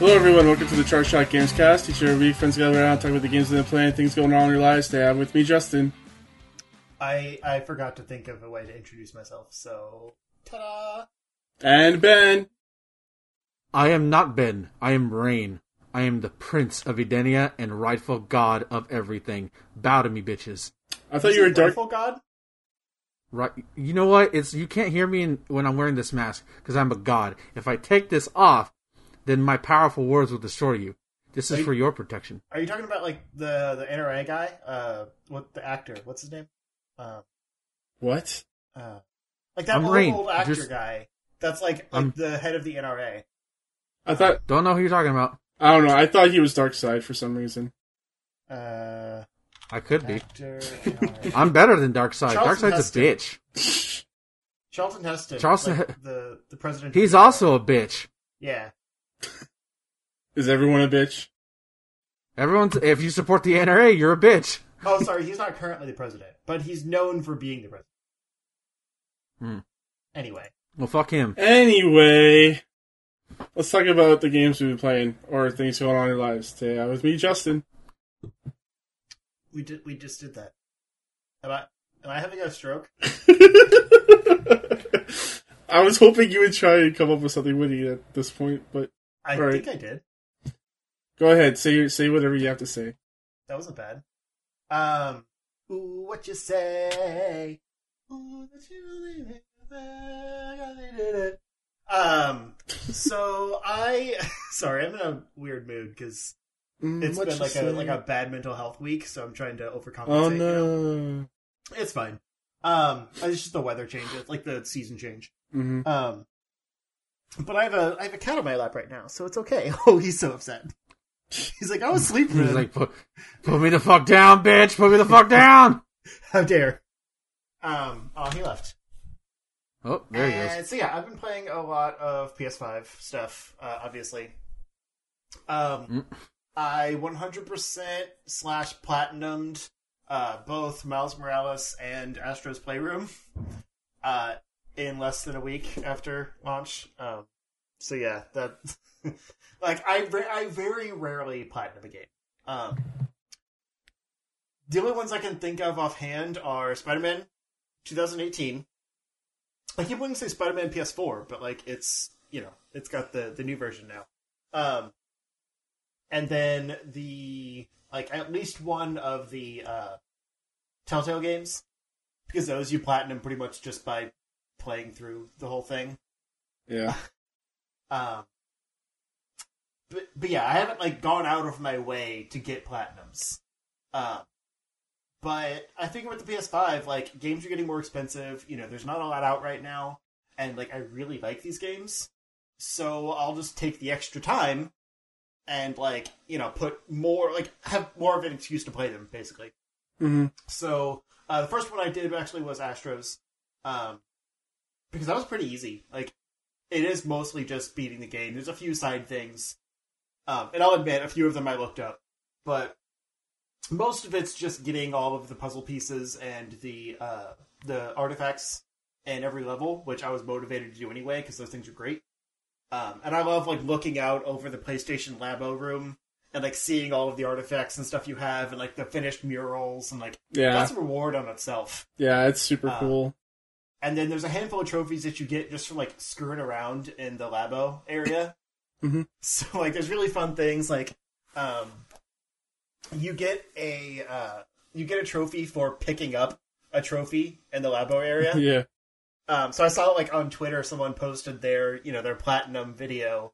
Hello, everyone. Welcome to the Chart Shot Gamescast. Each and every week, friends gather around, talk about the games they're playing, things going on in their lives. They have with me, Justin. I I forgot to think of a way to introduce myself, so ta-da! And Ben. I am not Ben. I am Rain. I am the Prince of Edenia and rightful God of everything. Bow to me, bitches. I thought you were Dark. Rightful God. Right? You know what? It's you can't hear me in, when I'm wearing this mask because I'm a god. If I take this off, then my powerful words will destroy you. This is you- for your protection. Are you talking about like the the NRA guy? Uh, what the actor? What's his name? Uh, What? uh, like that I'm old, Rain. old actor Just- guy. That's like like the head of the NRA. I thought. Don't know who you're talking about. I don't know. I thought he was Darkseid for some reason. Uh, I could be. actor. NRA. I'm better than Darkseid. Charlton Darkseid's a Heston. bitch. Charlton Heston. Charlton like, He- the the president. He's also a bitch. yeah. Is everyone a bitch? Everyone's. If you support the NRA, you're a bitch. Oh, sorry, he's not currently the president, but he's known for being the president. Hmm. Anyway, Well, fuck him. Anyway, let's talk about the games we've been playing or things going on in our lives. Today, uh, with me, Justin. we did we just did that. Am I am I having a stroke? I was hoping you would try and come up with something witty at this point, but I All right. think I did. go ahead. Say say whatever you have to say. That wasn't bad. Um, ooh, what you say? Ooh, that you leave it back, did it. Um, so I, sorry, I'm in a weird mood because Mm, it's been like say? a like a bad mental health week, so I'm trying to overcompensate. Oh you know? no. It's fine. Um, it's just the weather change, it's like the season change. hmm Um, but I have a I have a cat on my lap right now, so it's okay. Oh, he's so upset. He's like, I was sleeping. He's like, put, put me the fuck down, bitch. Put me the fuck down. How dare? Um, oh, he left. Oh, there he And goes. so yeah, I've been playing a lot of PS5 stuff, uh, obviously. Um, Mm. I 100% slash platinumed uh, both Miles Morales and Astro's Playroom uh, in less than a week after launch. Um, so yeah, that like I I very rarely platinum a game. Um, the only ones I can think of offhand are Spider-Man 2018. I keep wanting to say Spider-Man PS4, but like it's you know it's got the the new version now. Um, and then the like at least one of the uh, Telltale games because those you platinum pretty much just by playing through the whole thing. Yeah. Um, but but yeah, I haven't like gone out of my way to get platinums. Um, but I think with the PS5, like games are getting more expensive. You know, there's not a lot out right now, and like I really like these games, so I'll just take the extra time and like you know put more like have more of an excuse to play them basically. hmm So uh, the first one I did actually was Astros, um, because that was pretty easy. Like it is mostly just beating the game. There's a few side things, um, and I'll admit a few of them I looked up, but most of it's just getting all of the puzzle pieces and the uh, the artifacts in every level, which I was motivated to do anyway because those things are great. Um, and I love like looking out over the PlayStation Labo room and like seeing all of the artifacts and stuff you have and like the finished murals and like Yeah. that's a reward on itself. Yeah. It's super Uh, cool. And then there's a handful of trophies that you get just from like screwing around in the labo area. Mhm. So like there's really fun things like um you get a uh you get a trophy for picking up a trophy in the labo area. Yeah. Um so I saw like on Twitter someone posted their, you know, their platinum video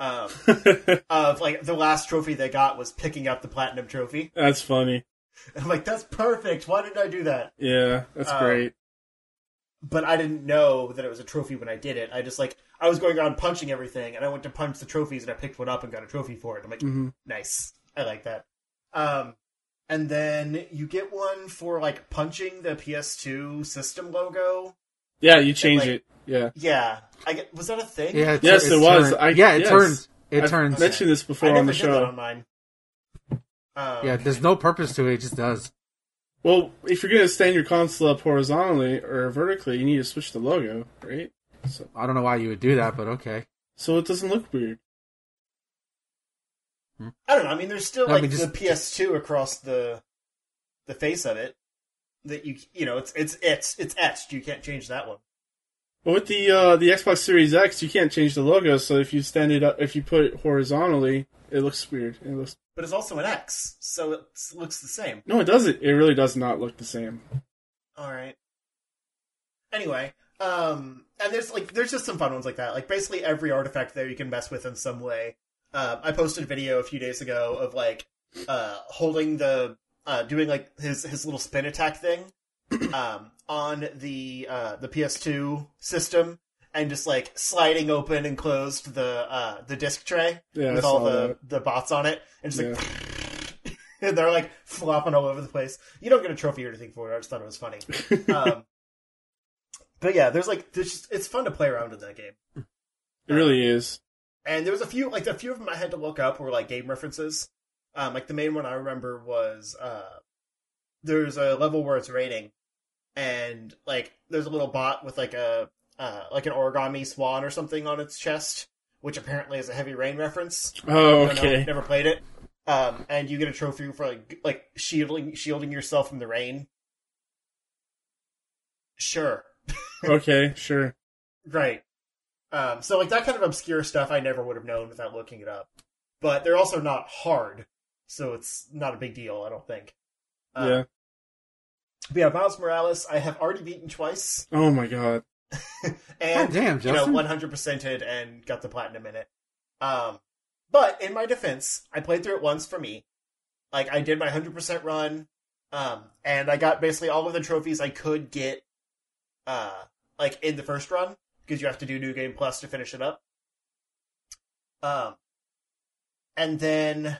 um of like the last trophy they got was picking up the platinum trophy. That's funny. I'm like, that's perfect. Why didn't I do that? Yeah. That's Uh, great. But I didn't know that it was a trophy when I did it. I just like I was going around punching everything, and I went to punch the trophies, and I picked one up and got a trophy for it. I'm like, hmm nice, I like that. Um, and then you get one for like punching the PS2 system logo. Yeah. You change like- it. Yeah. Yeah, I get, was that a thing? Yeah, it Yes, tur- it was. I- yeah, it yes. turns. It turns. I've turns. mentioned this I before never on the did that on show. mine. Um, Yeah, there's no purpose to it. It just does. Well, if you're gonna stand your console up horizontally or vertically, you need to switch the logo, right? So, I don't know why you would do that, but okay. so it doesn't look weird. I don't know. I mean, there's still I like mean, just- the PS2 across the the face of it that you you know it's it's it's it's etched. You can't change that one. But with the uh, the Xbox Series X, you can't change the logo. So if you stand it up, if you put it horizontally, it looks weird. It looks But it's also an X, so it looks the same. no, it doesn't. It really does not look the same. All right. Anyway, um, and there's like there's just some fun ones like that. Like basically every artifact there you can mess with in some way. Uh, I posted a video a few days ago of like uh, holding the uh, doing like his his little spin attack thing um, on the uh, the PS2 system and just like sliding open and closed the uh, the disc tray Yeah, with all the that. the bots on it and just like and they're like flopping all over the place. You don't get a trophy or anything for it. I just thought it was funny. um, but yeah, there's like there's just, it's fun to play around in that game. It really is. And there was a few like a few of them I had to look up were like game references. Um, like the main one I remember was uh, there's a level where it's raining, and like there's a little bot with like a uh, like an origami swan or something on its chest, which apparently is a heavy rain reference. Oh, don't know, okay. never played it. Um, and you get a trophy for like like shielding shielding yourself from the rain. Sure, okay, sure. right. Um, so like that kind of obscure stuff I never would have known without looking it up. But they're also not hard, so it's not a big deal. I don't think. Um, yeah. But yeah, Miles Morales, I have already beaten twice, Oh my god. and God damn, you know, 100 percented and got the platinum in it. Um, but in my defense, I played through it once for me. Like I did my 100 percent run, um, and I got basically all of the trophies I could get, uh, like in the first run because you have to do New Game Plus to finish it up. Um, and then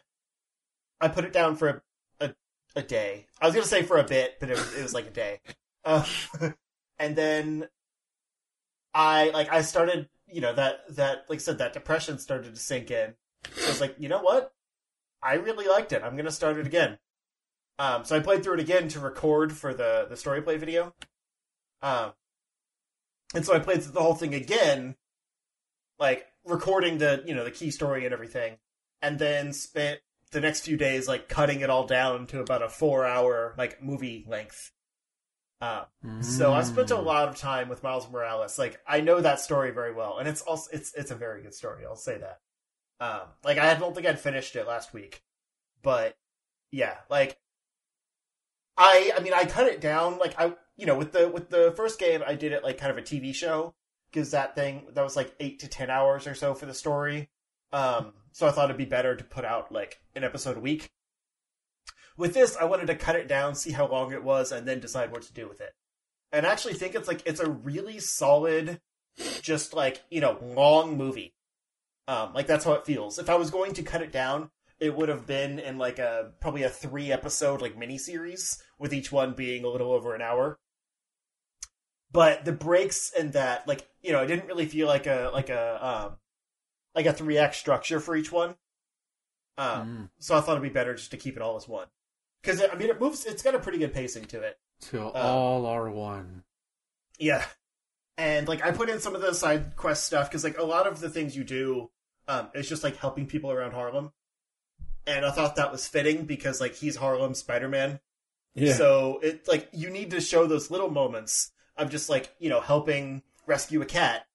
I put it down for a a, a day. I was gonna say for a bit, but it was it was like a day. Uh, and then I like I started, you know, that that like I said, that depression started to sink in. So I was like, you know what? I really liked it. I'm gonna start it again. Um, so I played through it again to record for the the story play video. Um, and so I played through the whole thing again, like recording the you know the key story and everything, and then spent the next few days like cutting it all down to about a four hour like movie length. Um, so I spent a Mm. lot of time with Miles Morales. Like I know that story very well, and it's also it's it's a very good story. I'll say that. Um, like I don't think I'd finished it last week, but yeah, like I I mean I cut it down. Like I you know with the with the first game I did it like kind of a TV show because that thing that was like eight to ten hours or so for the story. Um, so I thought it'd be better to put out like an episode a week. With this, I wanted to cut it down, see how long it was, and then decide what to do with it. And I actually think it's like it's a really solid, just like you know, long movie. Um, like that's how it feels. If I was going to cut it down, it would have been in like a probably a three episode like miniseries, with each one being a little over an hour. But the breaks in that, like you know, it didn't really feel like a like a um, like a three act structure for each one. Um, Mm. so I thought it'd be better just to keep it all as one. Because I mean, it moves. It's got a pretty good pacing to it. Till all are one. Yeah, and like I put in some of the side quest stuff because like a lot of the things you do, um, is just like helping people around Harlem. And I thought that was fitting because like he's Harlem Spider Man. Yeah. So it like you need to show those little moments of just like you know helping rescue a cat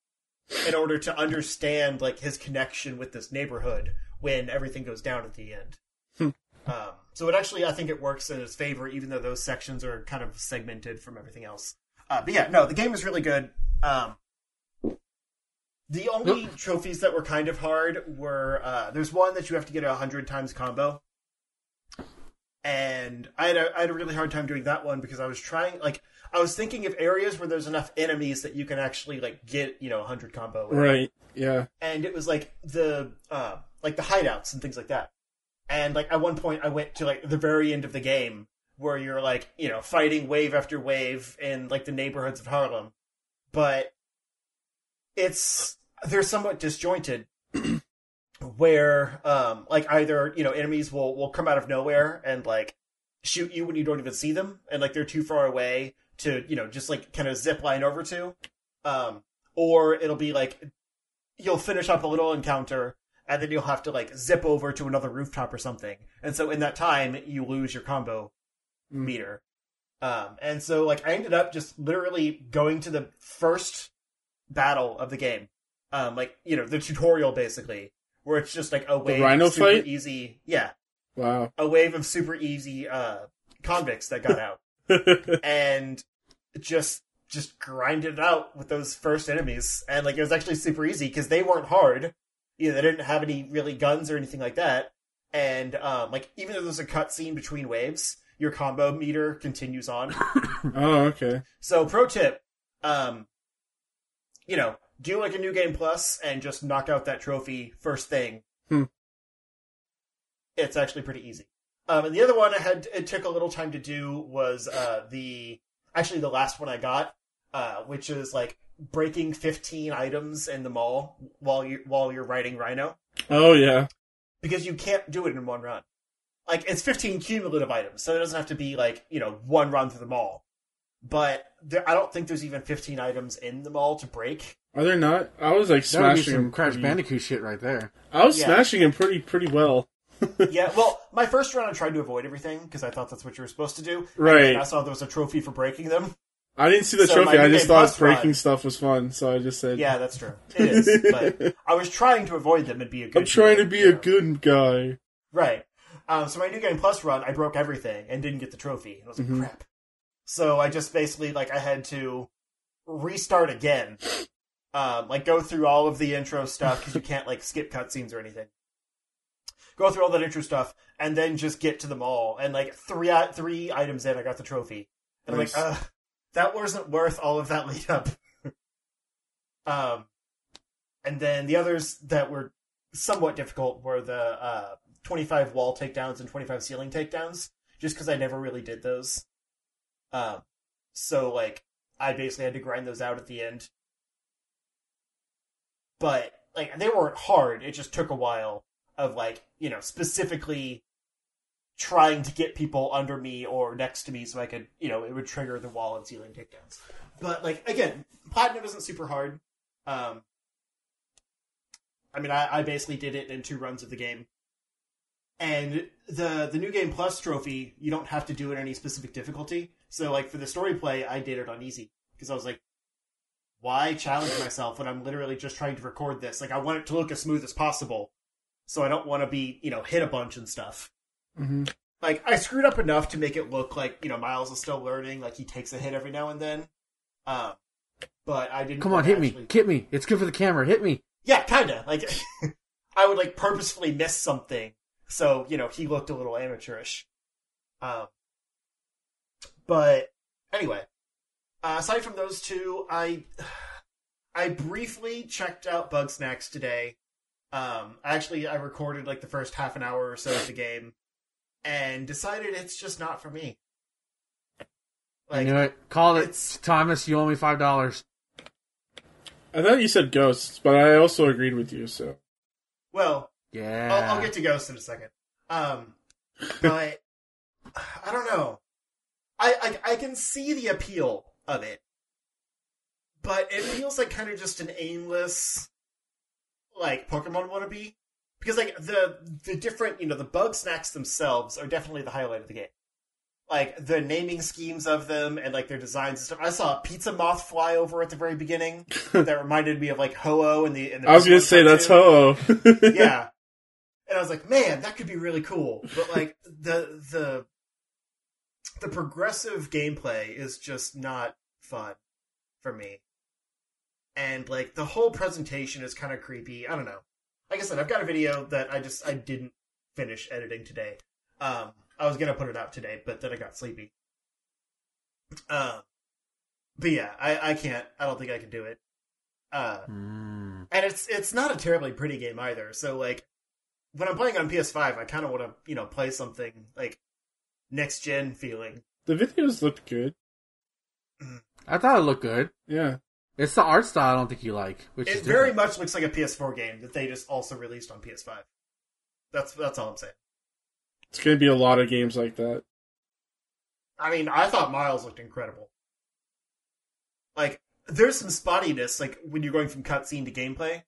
in order to understand like his connection with this neighborhood when everything goes down at the end. um, so it actually I think it works in its favor, even though those sections are kind of segmented from everything else. Uh, but yeah, no, the game is really good. Um, the only trophies that were kind of hard were uh, there's one that you have to get a hundred times combo, and I had a I had a really hard time doing that one because I was trying like I was thinking of areas where there's enough enemies that you can actually like get you know a hundred combo, right. Yeah. and it was like the uh, like the hideouts and things like that. And like at one point, I went to like the very end of the game where you're like you know fighting wave after wave in like the neighborhoods of Harlem, but it's they're somewhat disjointed. where um like either you know enemies will will come out of nowhere and like shoot you when you don't even see them and like they're too far away to you know just like kind of zip line over to um or it'll be like you'll finish up a little encounter and then you'll have to like zip over to another rooftop or something. And so in that time, you lose your combo Mm. meter. Um, and so like I ended up just literally going to the first battle of the game, um, like you know the tutorial basically, where it's just like a wave rhino of super fight? easy, yeah, Wow. a wave of super easy uh convicts that got out, and just just grinded it out with those first enemies, and like it was actually super easy because they weren't hard, you know, they didn't have any really guns or anything like that, and um, like even though there's a cutscene between waves, your combo meter continues on. oh, okay. So, pro tip, um, you know, do like a new game plus and just knock out that trophy first thing. Hmm. It's actually pretty easy. Um, and the other one I had it took a little time to do was uh, the actually the last one I got, uh, which is like breaking fifteen items in the mall while you while you're riding Rhino Oh, yeah. because you can't do it in one run. Like it's 15 cumulative items, so it doesn't have to be like you know one run through the mall. But there, I don't think there's even 15 items in the mall to break. Are there not? I was like That would be smashing some him. Crash pretty- Bandicoot shit right there. I was Yeah. smashing him pretty pretty well. yeah, well, my first run I tried to avoid everything because I thought that's what you were supposed to do. Right. And I saw there was a trophy for breaking them. I didn't see the So trophy. I just thought breaking run- stuff was fun, so I just said, Yeah, that's true. It is. but I was trying to avoid them and be a good. I'm trying to be a good guy." Right. Um, so my new game plus run, I broke everything and didn't get the trophy. And I was like, Mhm. crap. So I just basically like I had to restart again, um, like go through all of the intro stuff because you can't like skip cutscenes or anything. Go through all that intro stuff and then just get to them all. And like three three items in, I got the trophy. And Nice. I'm like, Ugh, that wasn't worth all of that lead up. um, and then the others that were somewhat difficult were the uh, 25 wall takedowns and 25 ceiling takedowns, just because I never really did those. Um, so like I basically had to grind those out at the end. But like they weren't hard; it just took a while of like you know specifically trying to get people under me or next to me so I could you know it would trigger the wall and ceiling takedowns. But like again, platinum isn't super hard. Um, I mean, I, I basically did it in two runs of the game. And the the new game plus trophy, you don't have to do it any specific difficulty. So like for the story play, I did it on easy because I was like, why challenge myself when I'm literally just trying to record this? Like I want it to look as smooth as possible, so I don't want to be you know hit a bunch and stuff. Hmm Like I screwed up enough to make it look like you know Miles is still learning, like he takes a hit every now and then. Um, but I didn't. Come on, hit me, hit me. It's good for the camera. Hit me. yeah, kinda. Like I would like purposefully miss something, so you know he looked a little amateurish. Um, but anyway, uh, aside from those two, I I briefly checked out Bugsnax today. Um, actually, I recorded like the first half an hour or so of the game, and decided it's just not for me. I knew it. Call it, Thomas. You owe me five dollars. I thought you said ghosts, but I also agreed with you. So Well, Yeah. I'll, I'll get to ghosts in a second. Um, but I don't know. I, I I can see the appeal of it, but it feels like kind of just an aimless, like Pokemon wannabe. Because like the the different you know the Bugsnax themselves are definitely the highlight of the game. Like the naming schemes of them and like their designs and stuff. I saw a pizza moth fly over at the very beginning that reminded me of like Ho-Oh in the. In the I was gonna say that's cartoon Ho. yeah. And I was like, man, that could be really cool. But like the the the progressive gameplay is just not fun for me. And like the whole presentation is kind of creepy. I don't know. Like I said, I've got a video that I just I didn't finish editing today. Um I was gonna put it out today, but then I got sleepy. Um but yeah, I, I can't I don't think I can do it. Uh Mm. and it's it's not a terribly pretty game either. So like when I'm playing on PS5, I kind of want to you know play something like next gen feeling. the videos looked good. I thought it looked good. Yeah. It's the art style I don't think you like, which It is very different. much looks like a PS4 game that they just also released on PS5. That's that's all I'm saying. It's gonna be a lot of games like that. I mean, I thought Miles looked incredible. Like, there's some spottiness, like when you're going from cutscene to gameplay.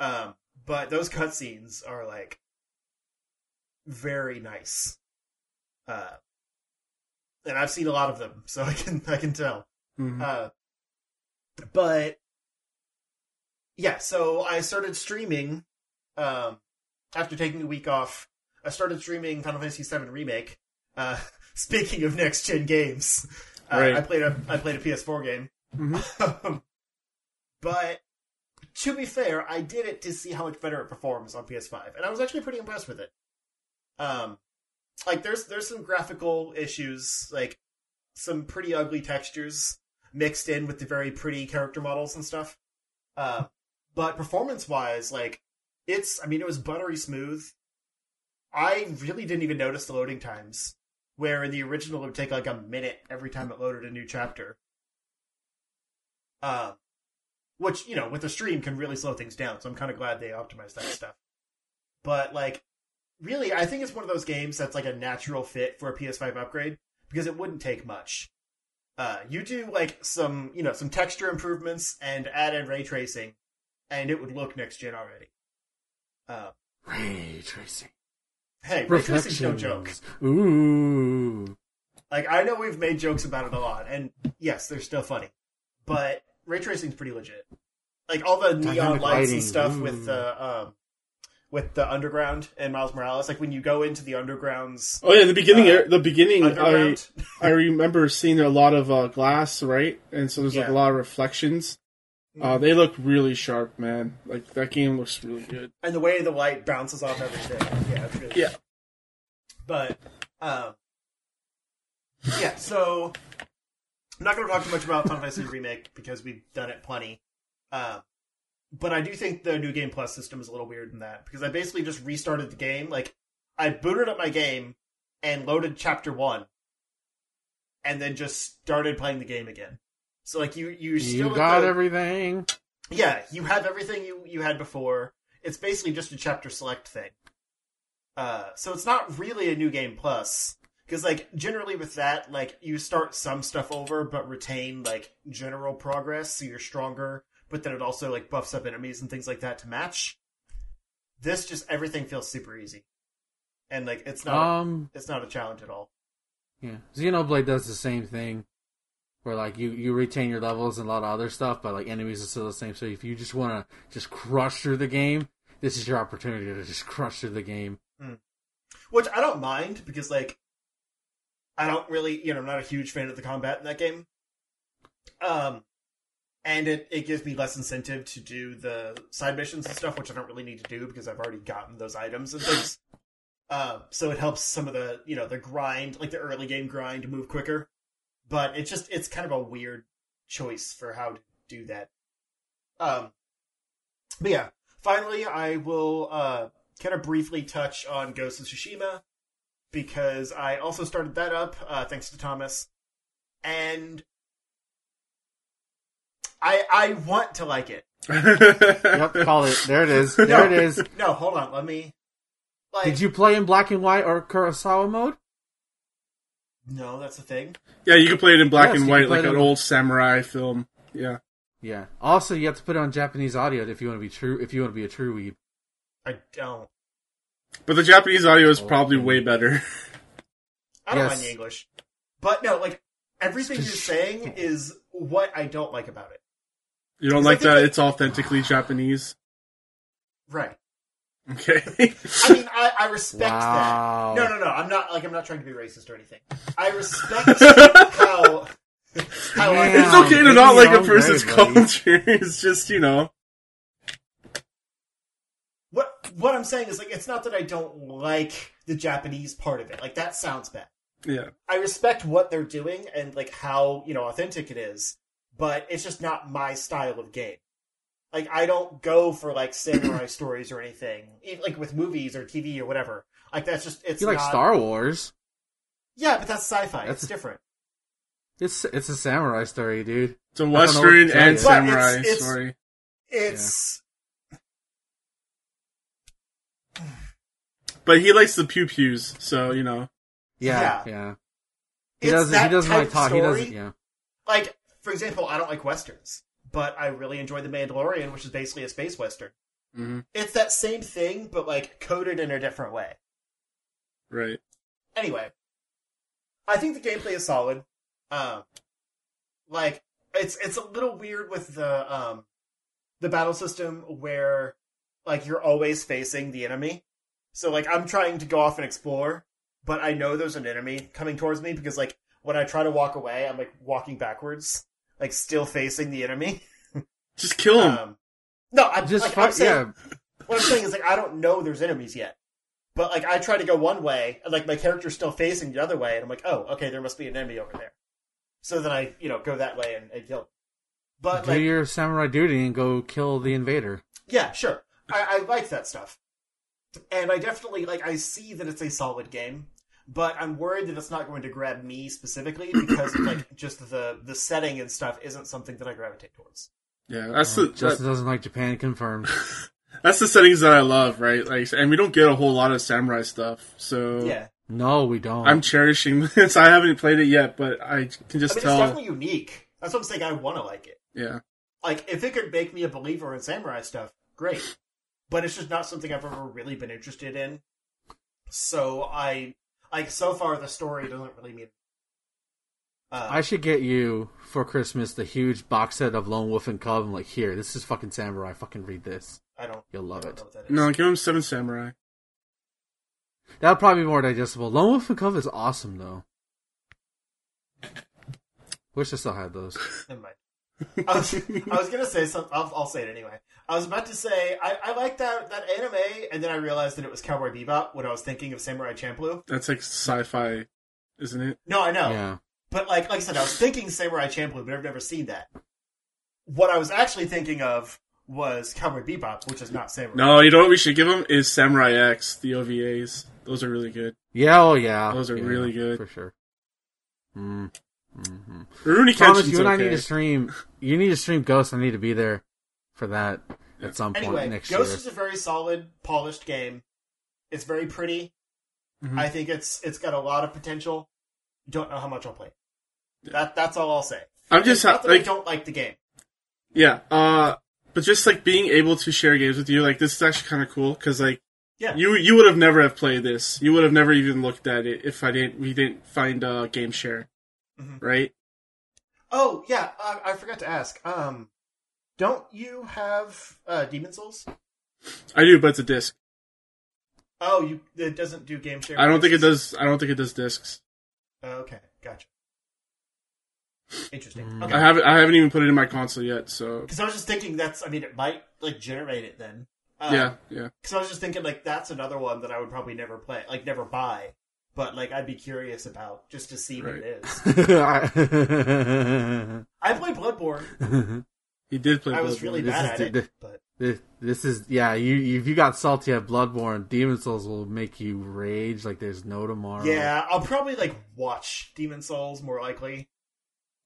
Um, but those cutscenes are like very nice. Uh, and I've seen a lot of them, so I can I can tell. Mhm. Uh, but yeah, so I started streaming um, after taking a week off. I started streaming Final Fantasy VII Remake. Uh, speaking of next gen games, uh, Right. I played a I played a PS4 game, Mhm. but to be fair, I did it to see how much better it performs on PS5, and I was actually pretty impressed with it. Um, like there's there's some graphical issues, like some pretty ugly textures mixed in with the very pretty character models and stuff. Uh, but performance wise, like it's I mean it was buttery smooth. I really didn't even notice the loading times, where in the original it would take like a minute every time it loaded a new chapter. Uh, which you know with the stream can really slow things down. So I'm kind of glad they optimized that stuff. But like, really, I think it's one of those games that's like a natural fit for a PS5 upgrade because it wouldn't take much. Uh, you do like some, you know, some texture improvements and add in ray tracing, and it would look next gen already. Uh, Ray tracing. hey, ray tracing's no joke. Ooh. Like I know we've made jokes about it a lot, and yes, they're still funny, but ray tracing's pretty legit. Like all the neon Dynamic lights lighting, and stuff ooh. with the um, with the underground and Miles Morales. Like when you go into the undergrounds, Oh yeah, the beginning. Uh, the beginning. I. I remember seeing a lot of uh, glass, right? And so there's like Yeah. a lot of reflections. Uh, they look really sharp, man. Like that game looks really good. and the way the light bounces off everything. Yeah, it's really Yeah. But um, yeah, so I'm not going to talk too much about Final Fantasy remake because we've done it plenty. Uh, but I do think the new game plus system is a little weird in that because I basically just restarted the game. Like I booted up my game and loaded chapter one, and then just started playing the game again. So like you you still You got the- everything. yeah, you have everything you you had before. It's basically just a chapter select thing. Uh, so it's not really a new game plus because like generally with that, like you start some stuff over but retain like general progress, so you're stronger. But then it also like buffs up enemies and things like that to match. This just everything feels super easy, and like it's not Um, it's not a challenge at all. yeah. Xenoblade does the same thing, where like you you retain your levels and a lot of other stuff, but like enemies are still the same. So if you just want to just crush through the game, this is your opportunity to just crush through the game. Which I don't mind because like I don't really you know I'm not a huge fan of the combat in that game. Um and it, it gives me less incentive to do the side missions and stuff, which I don't really need to do because I've already gotten those items and things. Um, so it helps some of the you know the grind, like the early game grind, move quicker. But it's just it's kind of a weird choice for how to do that. Um, but yeah, finally, I will uh, kind of briefly touch on Ghost of Tsushima because I also started that up uh, thanks to Thomas, and I I want to like it. Yep, call it. There it is. There No. it is. No, hold on, let me. Like, Did you play in black and white or Kurosawa mode? No, that's the thing. Yeah, you can play it in black Yes, and white, like an in- old samurai film. Yeah. Yeah. Also, you have to put it on Japanese audio if you want to be true. If you want to be a true weeb. I don't. But the Japanese audio is Oh, probably okay. way better. I don't Yes. mind the English. But no, like everything you're saying is what I don't like about it. You don't like that that- it's authentically Japanese? Right. Okay. I mean, I, I respect Wow. that. No, no, no. I'm not like I'm not trying to be racist or anything. I respect how how Man. it's okay to not like a person's grave, culture. It's just, you know. what what I'm saying is like it's not that I don't like the Japanese part of it. Like that sounds bad. Yeah. I respect what they're doing and like how you know authentic it is, but it's just not my style of game. Like I don't go for like samurai stories or anything, e- like with movies or TV or whatever. Like that's just it's You like not- Star Wars? Yeah, but that's sci-fi. That's- it's different. It's it's a samurai story, dude. It's a know what to Western and. But samurai it's- it's- story. It's But he likes the pew pews, so, you know. Yeah, Yeah. yeah. He it's doesn't. He doesn't like of talk. He doesn't. Yeah. like, for example, I don't like westerns, but I really enjoy The Mandalorian, which is basically a space western. hmm It's that same thing, but like coded in a different way. Right. Anyway, I think the gameplay is solid. Um, like it's it's a little weird with the um the battle system where like you're always facing the enemy. So like I'm trying to go off and explore, but I know there's an enemy coming towards me because like when I try to walk away, I'm like walking backwards, like still facing the enemy. Just kill him. Um, no, I'm Just like, fi- I'm saying, yeah, what I'm saying is like I don't know there's enemies yet. But like I try to go one way, and like my character's still facing the other way, and I'm like, oh, okay, there must be an enemy over there. So then I, you know, go that way and, and kill. Him. But do like, your samurai duty and go kill the invader. yeah, sure, I, I like that stuff, and I definitely like. I see that it's a solid game, but I'm worried that it's not going to grab me specifically because like just the the setting and stuff isn't something that I gravitate towards. yeah, that's the Justin that- doesn't like Japan confirmed. that's the settings that I love, right? Like, and we don't get a whole lot of samurai stuff, so Yeah, No, we don't. I'm cherishing this. I haven't played it yet, but I can I just mean it's tell. definitely unique. That's what I'm saying. I want to like it. Yeah, like if it could make me a believer in samurai stuff, great. But it's just not something I've ever really been interested in. So I like so far the story doesn't really mean. Uh, I should get you for Christmas the huge box set of Lone Wolf and Cub. I'm like, here, this is fucking samurai. Fucking read this. I don't. You'll love don't it. know what that is. no, give him Seven Samurai. That'll probably be more digestible. Lone Wolf and Cub is awesome though. Wish I still had those. Never mind. I was, I was gonna say something. I'll, I'll say it anyway. I was about to say I, I like that that anime, and then I realized that it was Cowboy Bebop when I was thinking of Samurai Champloo. That's like sci-fi, isn't it? No, I know. Yeah. But like like I said, I was thinking Samurai Champloo, but I've never seen that. What I was actually thinking of was Cowboy Bebop, which is not Samurai. No, you know what we should give them is Samurai X, the OVAs. Those are really good. Yeah, oh yeah. Those are Yeah, really good. For sure. Mm. Hmm Rurouni Thomas, Kenshin's you and I need to stream. You need to stream Ghost. I need to be there for that at some point next Ghost year. Ghost is a very solid, polished game. It's very pretty. Mhm. I think it's it's got a lot of potential. Don't know how much I'll play. That that's all I'll say. I'm just not ha- that I like, don't like the game. yeah, uh, but just like being able to share games with you, like this is actually kind of cool because like Yeah. you you would have never have played this. You would have never even looked at it if I didn't. We didn't find uh, game share, Mhm. right? Oh yeah, I, I forgot to ask. Um, don't you have uh, Demon Souls? I do, but it's a disc. Oh, you it doesn't do game share. I don't think it does. I don't think it does discs. Oh, okay, gotcha. Interesting. Mm. Okay. I haven't. I haven't even put it in my console yet. So Because I was just thinking that's. I mean, it might like generate it then. Um, yeah, yeah. Because I was just thinking like that's another one that I would probably never play, like never buy, but like I'd be curious about just to see what it is. I- played Bloodborne. He did play. I was Bloodborne. really This bad at it, the- but this, this is yeah. You if you got salty at Bloodborne, Demon Souls will make you rage like there's no tomorrow. yeah, I'll probably like watch Demon Souls more likely.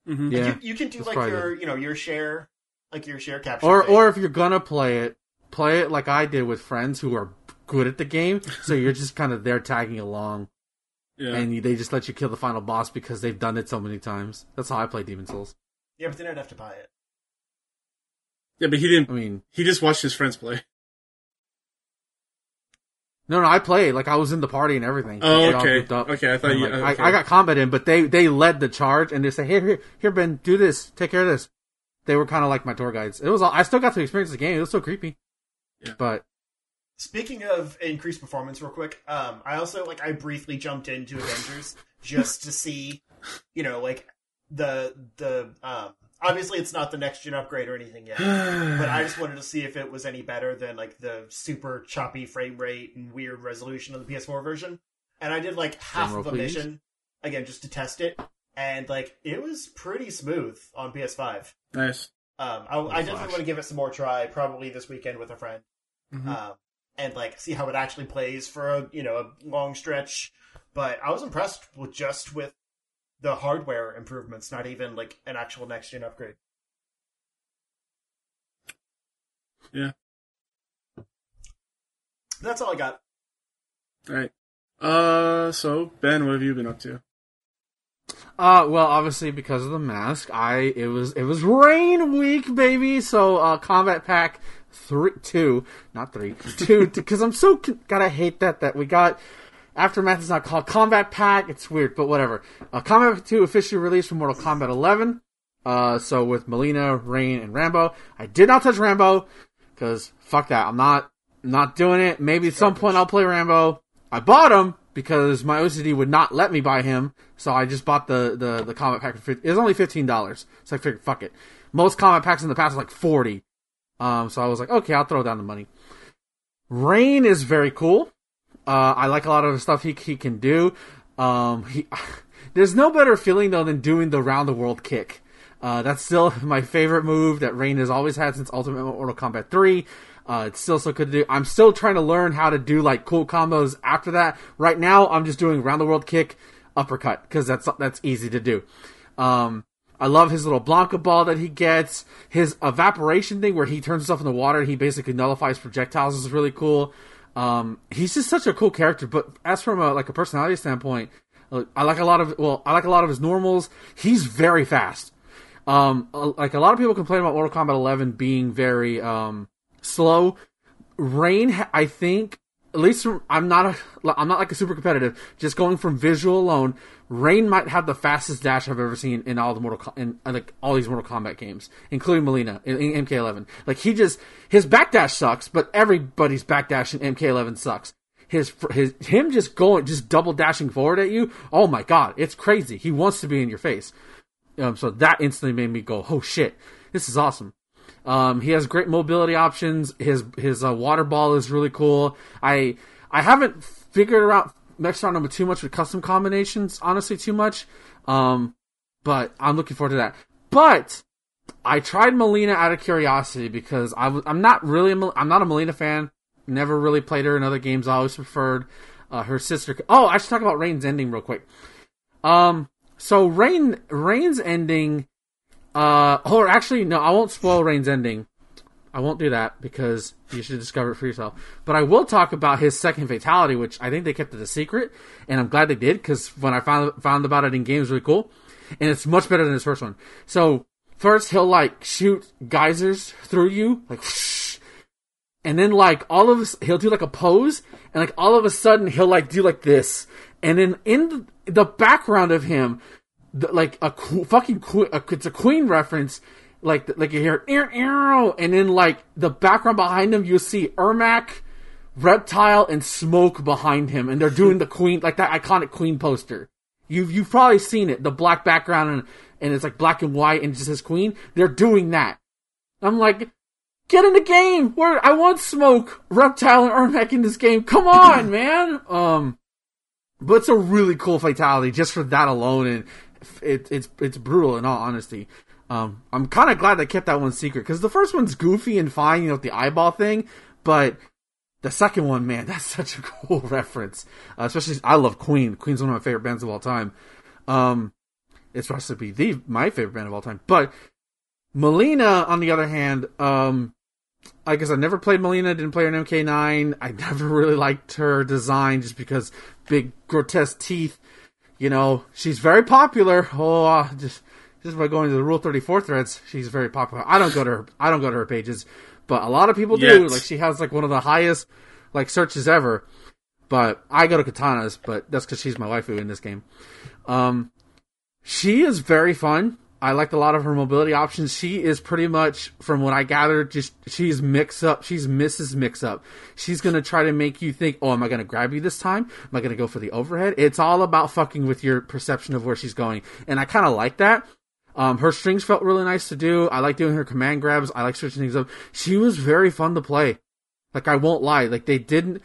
Mhm. Yeah. You, you can do like your you know your share, like your share capture. Or thing. or if you're gonna play it, play it like I did with friends who are good at the game. So you're just kind of there tagging along, Yeah. and they just let you kill the final boss because they've done it so many times. That's how I play Demon Souls. yeah, but then I'd have to buy it. yeah, but he didn't. I mean, He just watched his friends play. no, no, I played like I was in the party and everything. Oh, okay. Okay, I thought And, you. like, okay. I, I got combat in, but they they led the charge and they say, "Here, here, here, Ben, do this, take care of this." They were kind of like my tour guides. It was. all- I still got to experience the game. It was so creepy. Yeah. But Speaking of increased performance, real quick, um, I also like I briefly jumped into Avengers just to see, you know, like the the um, obviously it's not the next gen upgrade or anything yet, but I just wanted to see if it was any better than like the super choppy frame rate and weird resolution of the PS4 version. And I did like half Drum of a please. mission again just to test it, and like it was pretty smooth on PS5. nice. Um, I, I definitely want to give it some more try, probably this weekend with a friend, Mhm. um, and like see how it actually plays for a you know a long stretch. But I was impressed with just with the hardware improvements, not even like an actual next gen upgrade. Yeah. That's all I got. All right. Uh, so Ben, what have you been up to? Uh, well, obviously because of the mask, I it was it was rain week, baby. So uh, Kombat Pack three, two, not three, two, because I'm so gotta hate that that we got. Aftermath is not called Kombat Pack. It's weird, but whatever. Uh, Kombat Pack 2 officially released from Mortal Kombat 11. Uh, so with Mileena, Rain, and Rambo. I did not touch Rambo because fuck that. I'm not not doing it. Maybe at some point I'll play Rambo. I bought him because my OCD would not let me buy him, so I just bought the the the Kombat Pack. For, it was only fifteen dollars, so I figured fuck it. Most comic packs in the past are like forty, um, so I was like, okay, I'll throw down the money. Rain is very cool. Uh, I like a lot of the stuff he he can do. Um, he, there's no better feeling though than doing the round the world kick. Uh, that's still my favorite move that Rain has always had since Ultimate Mortal Kombat 3. Uh, it's still so good to do. I'm still trying to learn how to do like cool combos after that. Right now, I'm just doing round the world kick, uppercut because that's that's easy to do. Um, I love his little Blanka ball that he gets. His evaporation thing where he turns himself into water. And he basically nullifies projectiles is really cool. Um, he's just such a cool character. But as from a like a personality standpoint, I like a lot of well, I like a lot of his normals. He's very fast. Um, like a lot of people complain about Mortal Kombat 11 being very um slow. Rain, I think, at least from, I'm not a, I'm not like a super competitive. Just going from visual alone, Rain might have the fastest dash I've ever seen in all the Mortal in like all these Mortal Kombat games, including Mileena in, in MK11. Like he just his backdash sucks, but everybody's backdash in MK11 sucks. His his him just going just double dashing forward at you. Oh my god, it's crazy. He wants to be in your face. Um, so that instantly made me go, oh shit, this is awesome. Um, he has great mobility options. His his uh, water ball is really cool. I I haven't figured out around him too much with custom combinations, honestly, too much. Um, but I'm looking forward to that. But I tried Mileena out of curiosity because I w- I'm not really I'm not a Mileena fan. Never really played her in other games. I always preferred uh, her sister. Oh, I should talk about Rain's ending real quick. Um, so Rain Rain's ending. Uh, or actually, no, I won't spoil Rain's ending. I won't do that because you should discover it for yourself. But I will talk about his second fatality, which I think they kept it a secret, and I'm glad they did because when I found found about it in games, really cool, and it's much better than his first one. So first he'll like shoot geysers through you, like, whoosh, and then like all of he'll do like a pose, and like all of a sudden he'll like do like this, and then in the background of him, the, like a fucking it's a Queen reference like like you hear arrow, and then like the background behind him, you see Ermac, Reptile, and Smoke behind him, and they're doing the Queen like that iconic Queen poster. You've you've probably seen it, the black background and and it's like black and white and it just says Queen. They're doing that. I'm like, get in the game. Where I want Smoke, Reptile, and Ermac in this game. Come on, man. Um, but it's a really cool fatality just for that alone, and it, it's it's brutal in all honesty. Um, I'm kind of glad they kept that one secret because the first one's goofy and fine, you know, the eyeball thing, but the second one, man, that's such a cool reference. Uh, especially, I love Queen. Queen's one of my favorite bands of all time. Um, it's supposed to be the my favorite band of all time. But Mileena, on the other hand, um, I guess I never played Mileena, didn't play her in MK9. I never really liked her design just because big grotesque teeth. You know, she's very popular. Oh, just just by going to the Rule Thirty Four threads, she's very popular. I don't go to her. I don't go to her pages, but a lot of people do. Yet. Like she has like one of the highest like searches ever. But I go to Kitana's, but that's because she's my waifu in this game. Um, she is very fun. I liked a lot of her mobility options. She is pretty much, from what I gathered, just she's mix up. She's Mrs. Mix Up. She's gonna try to make you think, oh, am I gonna grab you this time? Am I gonna go for the overhead? It's all about fucking with your perception of where she's going, and I kind of like that. Um, her strings felt really nice to do. I like doing her command grabs. I like switching things up. She was very fun to play. Like I won't lie. Like they didn't.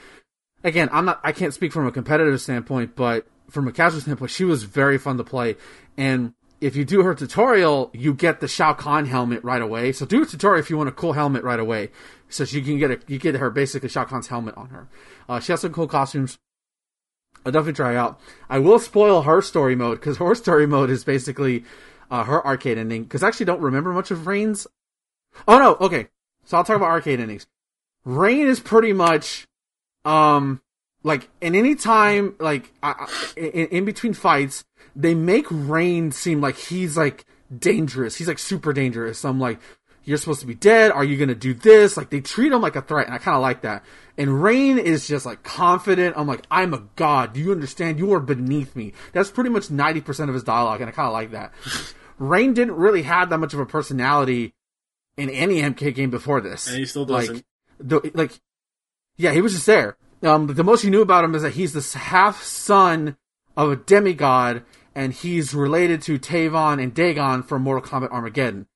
Again, I'm not. I can't speak from a competitive standpoint, but from a casual standpoint, she was very fun to play. And if you do her tutorial, you get the Shao Kahn helmet right away. So do a tutorial if you want a cool helmet right away, so she can get a, you get her basically Shao Kahn's helmet on her. Uh, she has some cool costumes. I'll definitely try out. I will spoil her story mode because her story mode is basically uh, her arcade ending because I actually don't remember much of Rain's. Oh no, okay. So I'll talk about arcade endings. Rain is pretty much, um, like in any time like I, I- in, in between fights they make Rain seem like he's like dangerous. He's like super dangerous. So i'm like you're supposed to be dead. Are you gonna do this? Like they treat him like a threat and i kind of like that. And Rain is just like confident. I'm like i'm a god. Do you understand? You are beneath me. That's pretty much 90% of his dialogue and i kind of like that. Rain didn't really have that much of a personality in any mk game before this. And he still like doesn't. the like yeah, he was just there. Um, the most you knew about him is that he's this half son of a demigod, and he's related to Taven and Daegon from Mortal Kombat Armageddon.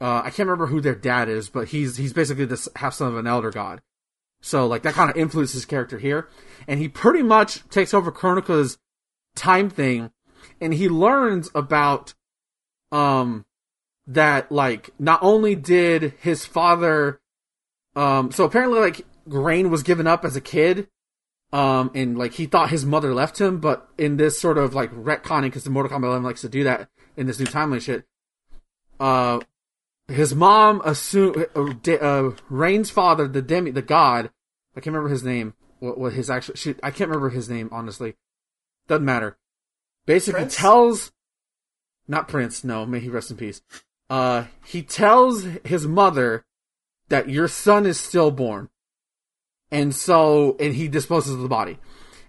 Uh, I can't remember who their dad is, but he's he's basically the half son of an elder god. So like that kind of influences his character here, and he pretty much takes over Kronika's time thing, and he learns about um that like not only did his father um so apparently like grain was given up as a kid um and like he thought his mother left him but in this sort of like retconning because the Mortal Kombat 11 likes to do that in this new timeline shit uh his mom assumed uh, uh, Rain's father the demi the god I can't remember his name what, what his actual shit I can't remember his name honestly. Doesn't matter. Basically Prince? tells not Prince no may he rest in peace. Uh he tells his mother that your son is stillborn and so and he disposes of the body.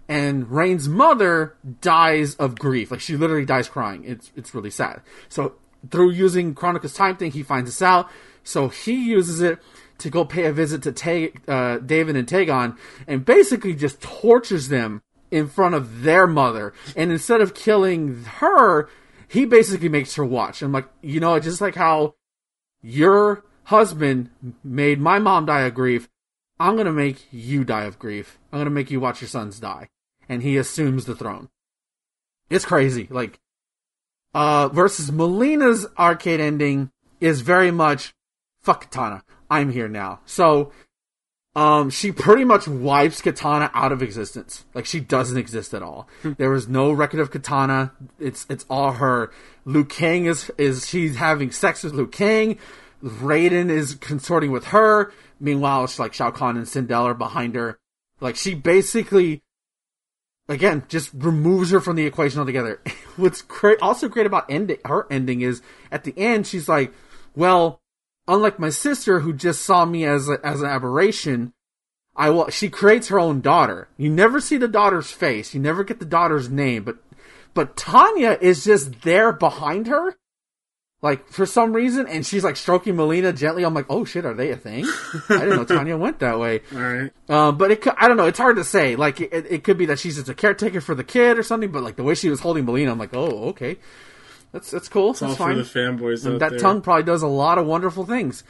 And Rain's mother dies of grief. Like she literally dies crying. It's it's really sad. So through using Kronika's time thing he finds this out. So he uses it to go pay a visit to Ta- uh, David and Tagon and basically just tortures them in front of their mother. And instead of killing her he basically makes her watch. I'm like you know just like how your husband made my mom die of grief. I'm gonna make you die of grief. I'm gonna make you watch your sons die. And he assumes the throne. It's crazy. Like, uh, versus Mileena's arcade ending is very much, fuck Kitana. I'm here now. So, um, she pretty much wipes Kitana out of existence. Like she doesn't exist at all. there is no record of Kitana. It's it's all her. Liu Kang is is she's having sex with Liu Kang. Raiden is consorting with her. Meanwhile, it's like Shao Kahn and Sindel are behind her. Like she basically, again, just removes her from the equation altogether. What's great, also great about ending her ending is at the end she's like, well, unlike my sister who just saw me as a, as an aberration, I will. She creates her own daughter. You never see the daughter's face. You never get the daughter's name, but but Tanya is just there behind her, like for some reason, and she's like stroking Mileena gently. I'm like, oh shit, are they a thing? I didn't know Tanya went that way. All right. Um, but it could, I don't know. It's hard to say. Like it, it could be that she's just a caretaker for the kid or something. But like the way she was holding Mileena, I'm like, oh okay, that's that's cool. It's all that's for fine. the fanboys out And that there. tongue probably does a lot of wonderful things,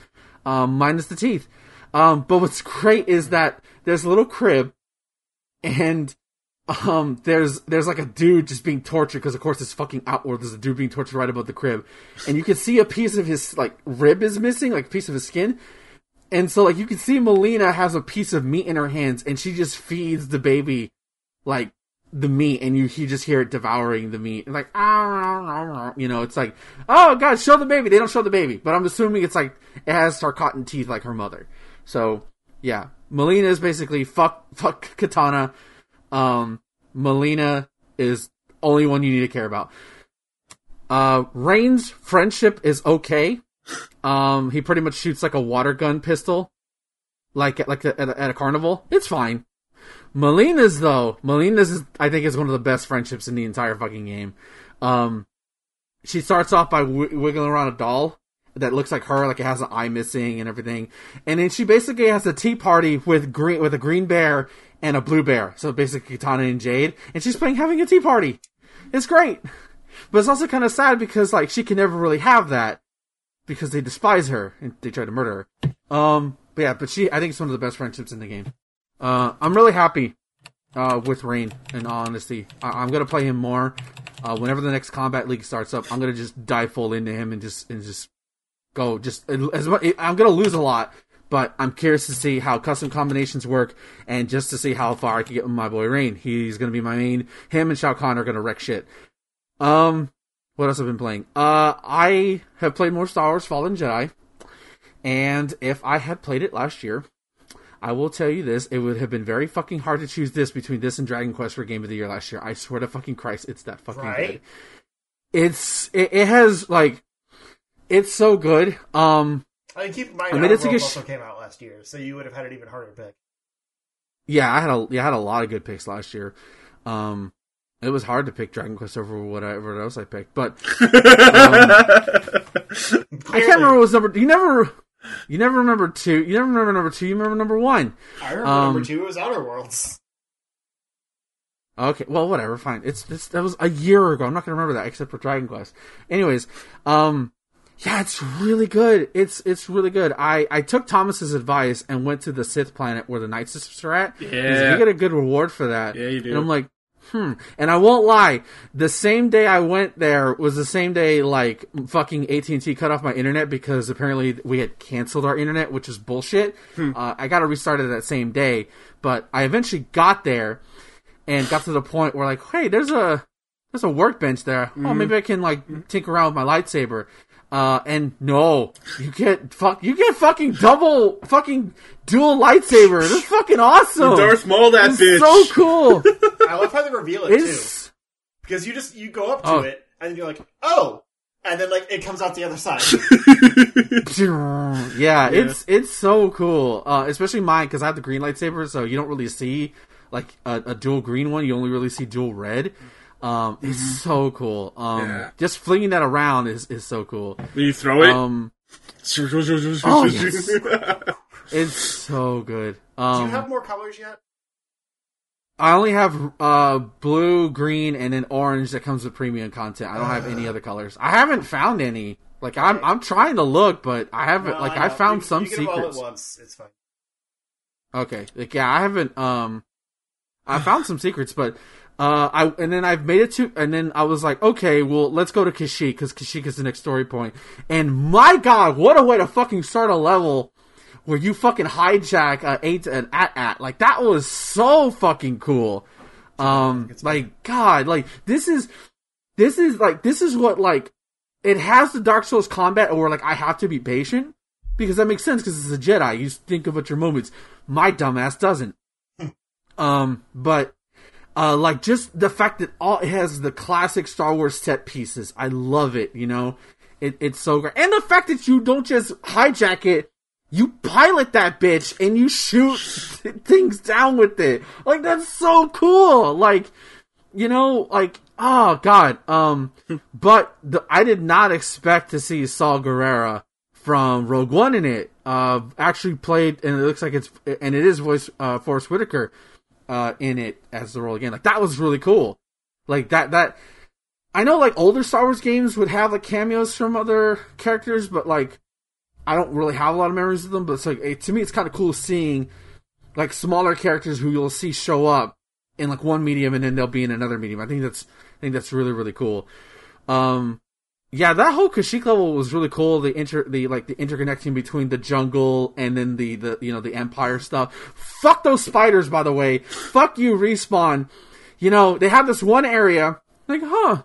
um, minus the teeth. Um, but what's great is that there's a little crib, and um, there's there's like a dude just being tortured because of course it's fucking Outworld. There's a dude being tortured right above the crib, and you can see a piece of his like rib is missing, like a piece of his skin. And so like you can see Mileena has a piece of meat in her hands, and she just feeds the baby like the meat and you, you just hear it devouring the meat. And like ah, you know it's like oh god show the baby. They don't show the baby but i'm assuming it's like it has Tarkatan teeth like her mother. So yeah. Mileena is basically fuck fuck Kitana um Mileena is only one you need to care about. Uh rain's friendship is okay. Um he pretty much shoots like a water gun pistol. Like at, like at a, at a carnival. It's fine. Mileena's though, Mileena's is, I think is one of the best friendships in the entire fucking game. Um, she starts off by w- wiggling around a doll that looks like her, like it has an eye missing and everything, and then she basically has a tea party with green with a green bear and a blue bear. So basically, Kitana and Jade, and she's playing having a tea party. It's great, but it's also kind of sad because like she can never really have that because they despise her and they try to murder her. Um, but yeah, but she, I think it's one of the best friendships in the game. Uh, I'm really happy uh, with Rain. In all honesty, I- I'm gonna play him more. Uh, whenever the next Kombat League starts up, I'm gonna just dive full into him and just and just go. Just as much. I'm gonna lose a lot, but I'm curious to see how custom combinations work and just to see how far I can get with my boy Rain. He's gonna be my main. Him and Shao Kahn are gonna wreck shit. Um, what else have I been playing? Uh, I have played more Star Wars Fallen Jedi, and if I had played it last year, I will tell you this: it would have been very fucking hard to choose this between this and Dragon Quest for Game of the Year last year. I swear to fucking Christ, it's that fucking Right? good. It's it, it has like it's so good. Um, I mean, keep in mind, I mean, it's a good sh- also came out last year, so you would have had an even harder pick. yeah, I had a yeah, I had a lot of good picks last year. Um, it was hard to pick Dragon Quest over whatever else I picked, but um, I can't remember what was number. You never, you never remember two. You never remember number two. You remember number one. I remember Um, number two was Outer Worlds. Okay, well, whatever, fine. It's, it's that was a year ago. I'm not gonna remember that except for Dragon Quest. Anyways, um, yeah, it's really good. It's it's really good. I I took Thomas's advice and went to the Sith planet where the Night Sisters are at. Yeah. you get a good reward for that. Yeah, you do. And I'm like, hmm. And I won't lie, the same day I went there was the same day like fucking AT and T cut off my internet because apparently we had canceled our internet, which is bullshit. Hmm. Uh, I got to restart it that same day, but I eventually got there and got to the point where like, hey, there's a there's a workbench there. Oh, maybe I can like tinker around with my lightsaber. Uh, and no, you get fuck, you get fucking double, fucking dual lightsaber. That's fucking awesome. Darth Maul that it's bitch. so cool. I love how they reveal it too, because you just you go up to Oh. it and you're like, oh, and then like it comes out the other side. yeah, it's it's so cool. Uh, especially mine because I have the green lightsaber, so you don't really see like a, a dual green one. You only really see dual red. Um, it's so cool. Um, Yeah. just flinging that around is is so cool. When you throw it. Um, Oh, yes. it's so good. Do Um, you have more colors yet? I only have uh blue, green, and then orange that comes with premium content. I don't have any other colors. I haven't found any. Like I'm I'm trying to look, but I haven't. No, like know. I found you, some you get them all secrets. at once. It's fine. Okay, like yeah, I haven't. Um, I found some secrets, but uh, I and then I've made it to, and then I was like, okay, well, let's go to Kashyyyk because Kashyyyk is the next story point. And my God, what a way to fucking start a level where you fucking hijack uh, eight an AT-AT like that was so fucking cool. Um, like God, like this is this is like this is what like it has the Dark Souls combat where like I have to be patient because that makes sense because it's a Jedi. You think of about your moments. My dumbass doesn't. um, but uh, like just the fact that all it has the classic Star Wars set pieces. I love it. You know, it, it's so great, and the fact that you don't just hijack it. You pilot that bitch and you shoot things down with it. Like that's so cool. Like you know, like oh god. Um, but the, I did not expect to see Saw Gerrera from Rogue One in it. Uh, actually played, and it looks like it's and it is voice uh, Forest Whitaker uh, in it as the role again. Like that was really cool. Like that that I know like older Star Wars games would have like cameos from other characters, but like I don't really have a lot of memories of them. But it's like it, to me, it's kind of cool seeing like smaller characters who you'll see show up in like one medium and then they'll be in another medium. I think that's I think that's really really cool. Um, yeah, that whole Kashyyyk level was really cool. The inter the like the interconnecting between the jungle and then the the you know the Empire stuff. Fuck those spiders, by the way. Fuck you, respawn. You know they have this one area. Like, huh?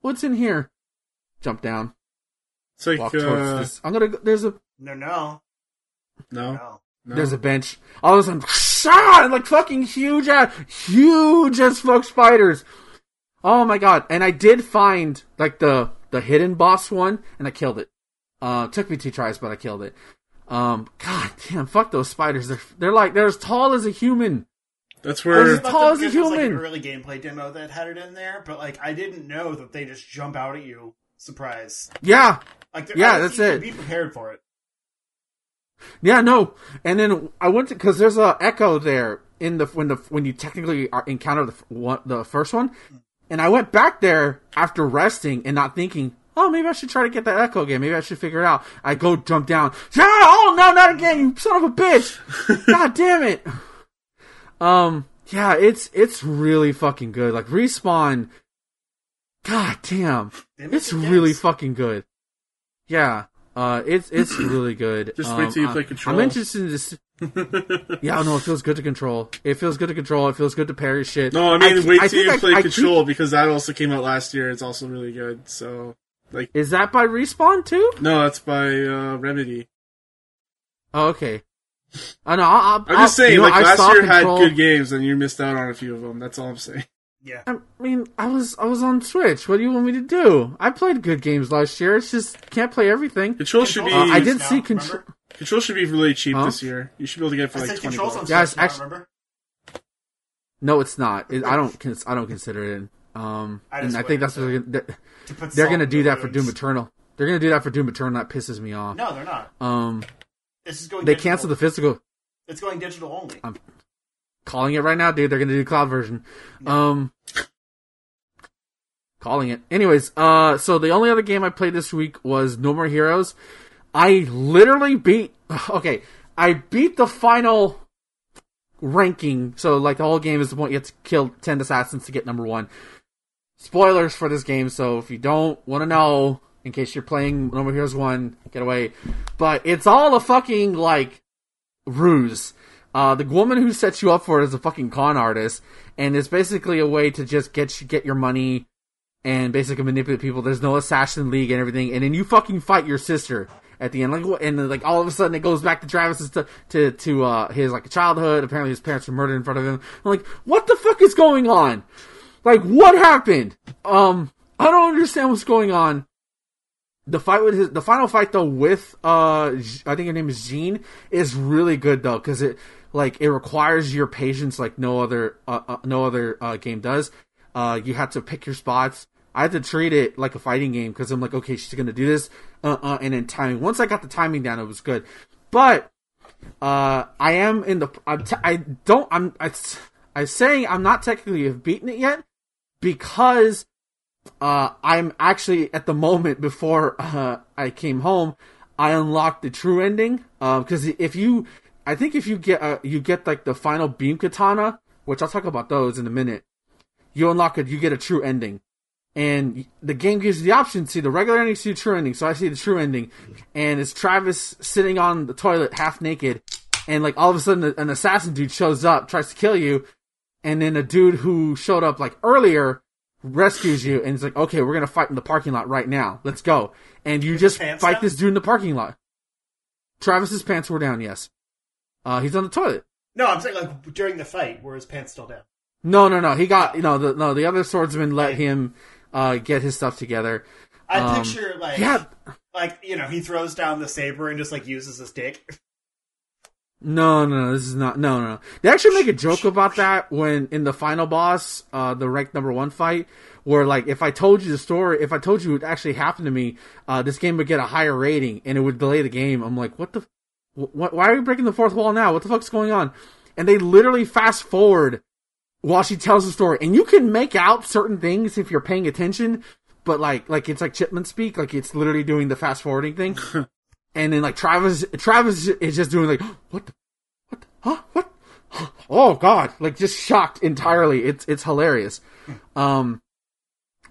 What's in here? Jump down. It's like, Walk towards uh, this. I'm gonna. go There's a No, no, no, no. no. there's a bench. All of a sudden, shot like fucking huge ass, huge as fuck spiders. Oh my god! And I did find like the the hidden boss one, and I killed it. Uh, took me two tries, but I killed it. Um, god damn, fuck those spiders. They're they're like they're as tall as a human. That's where thought tall as a was, like, human. an early gameplay demo that had it in there, but like I didn't know that they just jump out at you. Surprise! Yeah, Like Yeah, that's you it. Be prepared for it. Yeah, no. And then I went to because there's a echo there in the when the when you technically are, encounter the one, the first one, and I went back there after resting and not thinking. Oh, maybe I should try to get that echo again. Maybe I should figure it out. I go jump down. Oh no, not again, you son of a bitch! God damn it! Um, yeah, it's it's really fucking good. Like respawn. God damn, it's really fucking good. Yeah, uh, it's it's really good. Just Um, wait till you play Control. I'm interested in this. Yeah, no, it feels good to control. It feels good to control. It feels good to parry shit. No, I mean, ke- wait I till think you I- play I keep- Control because that also came out last year. It's also really good. So, like, Is that by respawn too? no, that's by uh, Remedy. Oh, okay. I know. I, I'm just saying, you know, like last year Control- had good games, and you missed out on a few of them. That's all I'm saying. Yeah. I mean, I was I was on Switch. What do you want me to do? I played good games last year. It's just can't play everything. Control should be. Uh, I did now, see Control. Remember? Control should be really cheap Huh? this year. You should be able to get it for I like said twenty controls bucks. on Yeah, Switch, it's now, actu- remember? No, it's not. It, I don't. Cons- I don't consider it. Um, I and I think wouldn't, that's what they're, gonna- they're, To put they're salt gonna in do the that for Doom. Eternal. They're gonna do that for Doom Eternal. That pisses me off. No, they're not. Um, This is going. they digital. canceled the physical. It's going digital only. I'm Calling it right now, dude. They're gonna do cloud version. Um, calling it. Anyways, uh, so the only other game I played this week was No More Heroes. I literally beat. Okay, I beat the final ranking. So like the whole game is the point you have to kill ten assassins to get number one. Spoilers for this game, so if you don't want to know, in case you're playing No More Heroes one, get away. But it's all a fucking like ruse. Uh, the woman who sets you up for it is a fucking con artist, and it's basically a way to just get get your money and basically manipulate people. There's no assassin league and everything, and then you fucking fight your sister at the end. Like, and then, like all of a sudden it goes back to Travis's to to, to uh, his like childhood. Apparently his parents were murdered in front of him. I'm like, what the fuck is going on? Like, what happened? Um, I don't understand what's going on. The fight with his, the final fight though with uh, I think her name is Jean is really good though because it like it requires your patience like no other uh, uh, no other uh, game does. Uh, you have to pick your spots. I had to treat it like a fighting game because I'm like, okay, she's gonna do this, uh, uh, and then timing. Once I got the timing down, it was good. But uh, I am in the. I'm t- I don't. I'm. I, I'm saying I'm not technically have beaten it yet because uh, I'm actually at the moment before uh, I came home, I unlocked the true ending. Because if you, I think if you get uh, you get like the final beam katana, which I'll talk about those in a minute. You unlock it, you get a true ending, and the game gives you the option to see the regular ending, see the true ending. So I see the true ending, and it's Travis sitting on the toilet half naked, and like all of a sudden an assassin dude shows up, tries to kill you, and then a dude who showed up like earlier rescues you and it's like, okay, we're gonna fight in the parking lot right now. Let's go. And you just fight down? this dude in the parking lot. Travis's pants were down, yes. Uh, he's on the toilet. No, I'm saying like during the fight, were his pants still down? No, no, no. He got you know the no the other swordsman let him uh get his stuff together. I Um, picture like Yeah, like you know he throws down the saber and just like uses his dick. No, no, no, this is not. No, no, no. They actually make a joke about that when in the final boss, uh, the rank number one fight, where like if I told you the story, if I told you it actually happened to me, uh, this game would get a higher rating and it would delay the game. I'm like, what the, wh- wh- why are you breaking the fourth wall now? What the fuck's going on? And they literally fast forward while she tells the story, and you can make out certain things if you're paying attention, but like, like it's like Chipman speak, like it's literally doing the fast forwarding thing. and then like Travis, Travis is just doing like, what the, what, the, huh, what? Oh God! Like just shocked entirely. It's it's hilarious. Um,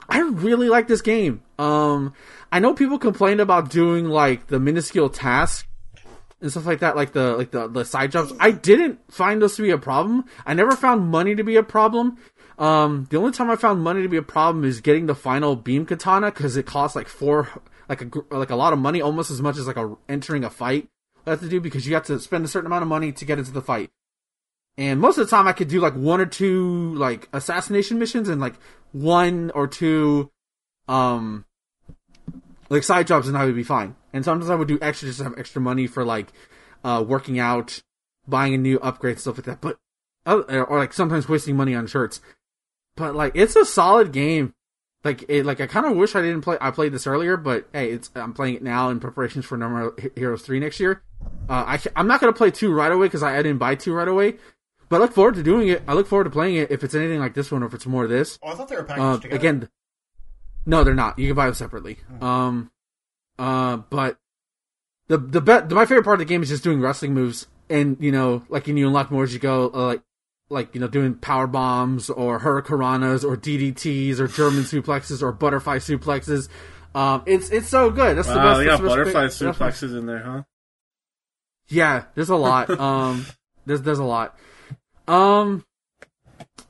I really like this game. Um, I know people complained about doing like the minuscule tasks and stuff like that, like the like the the side jobs. I didn't find those to be a problem. I never found money to be a problem. Um, the only time I found money to be a problem is getting the final beam katana because it costs like four, like a like a lot of money, almost as much as like a entering a fight. I have to do because you have to spend a certain amount of money to get into the fight. And most of the time, I could do like one or two like assassination missions and like one or two, um, like side jobs, and I would be fine. And sometimes I would do extra just to have extra money for like, uh, working out, buying a new upgrade, stuff like that. But, uh, or like sometimes wasting money on shirts. But like, it's a solid game. Like it, like I kind of wish I didn't play. I played this earlier, but hey, it's I'm playing it now in preparations for No More Heroes three next year. Uh, I I'm not gonna play two right away because I, I didn't buy two right away. But I look forward to doing it. I look forward to playing it if it's anything like this one or if it's more of this. Oh, I thought they were packaged Uh, together. again, no, they're not. You can buy them separately. Um, uh, but the the bet my favorite part of the game is just doing wrestling moves, and you know, like and you unlock more as you go, uh, like like you know, doing power bombs or hurricanranas or DDTs or German suplexes or butterfly suplexes. Um, it's it's so good. That's the best. they got the butterfly bit- that's my- suplexes in there, huh? yeah, there's a lot. Um, there's there's a lot. Um,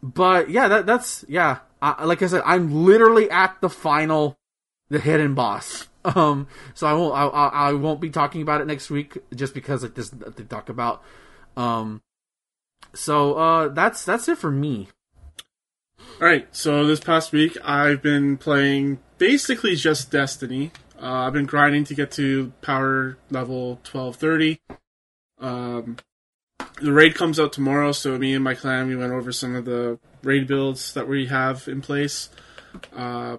but yeah, that that's yeah. I, like I said, I'm literally at the final, the hidden boss. Um, so I won't I, I, won't be talking about it next week just because like this to talk about. Um, so uh, that's that's it for me. All right, so this past week I've been playing basically just Destiny. Uh, I've been grinding to get to power level twelve thirty. Um, the raid comes out tomorrow, so me and my clan we went over some of the raid builds that we have in place. Uh,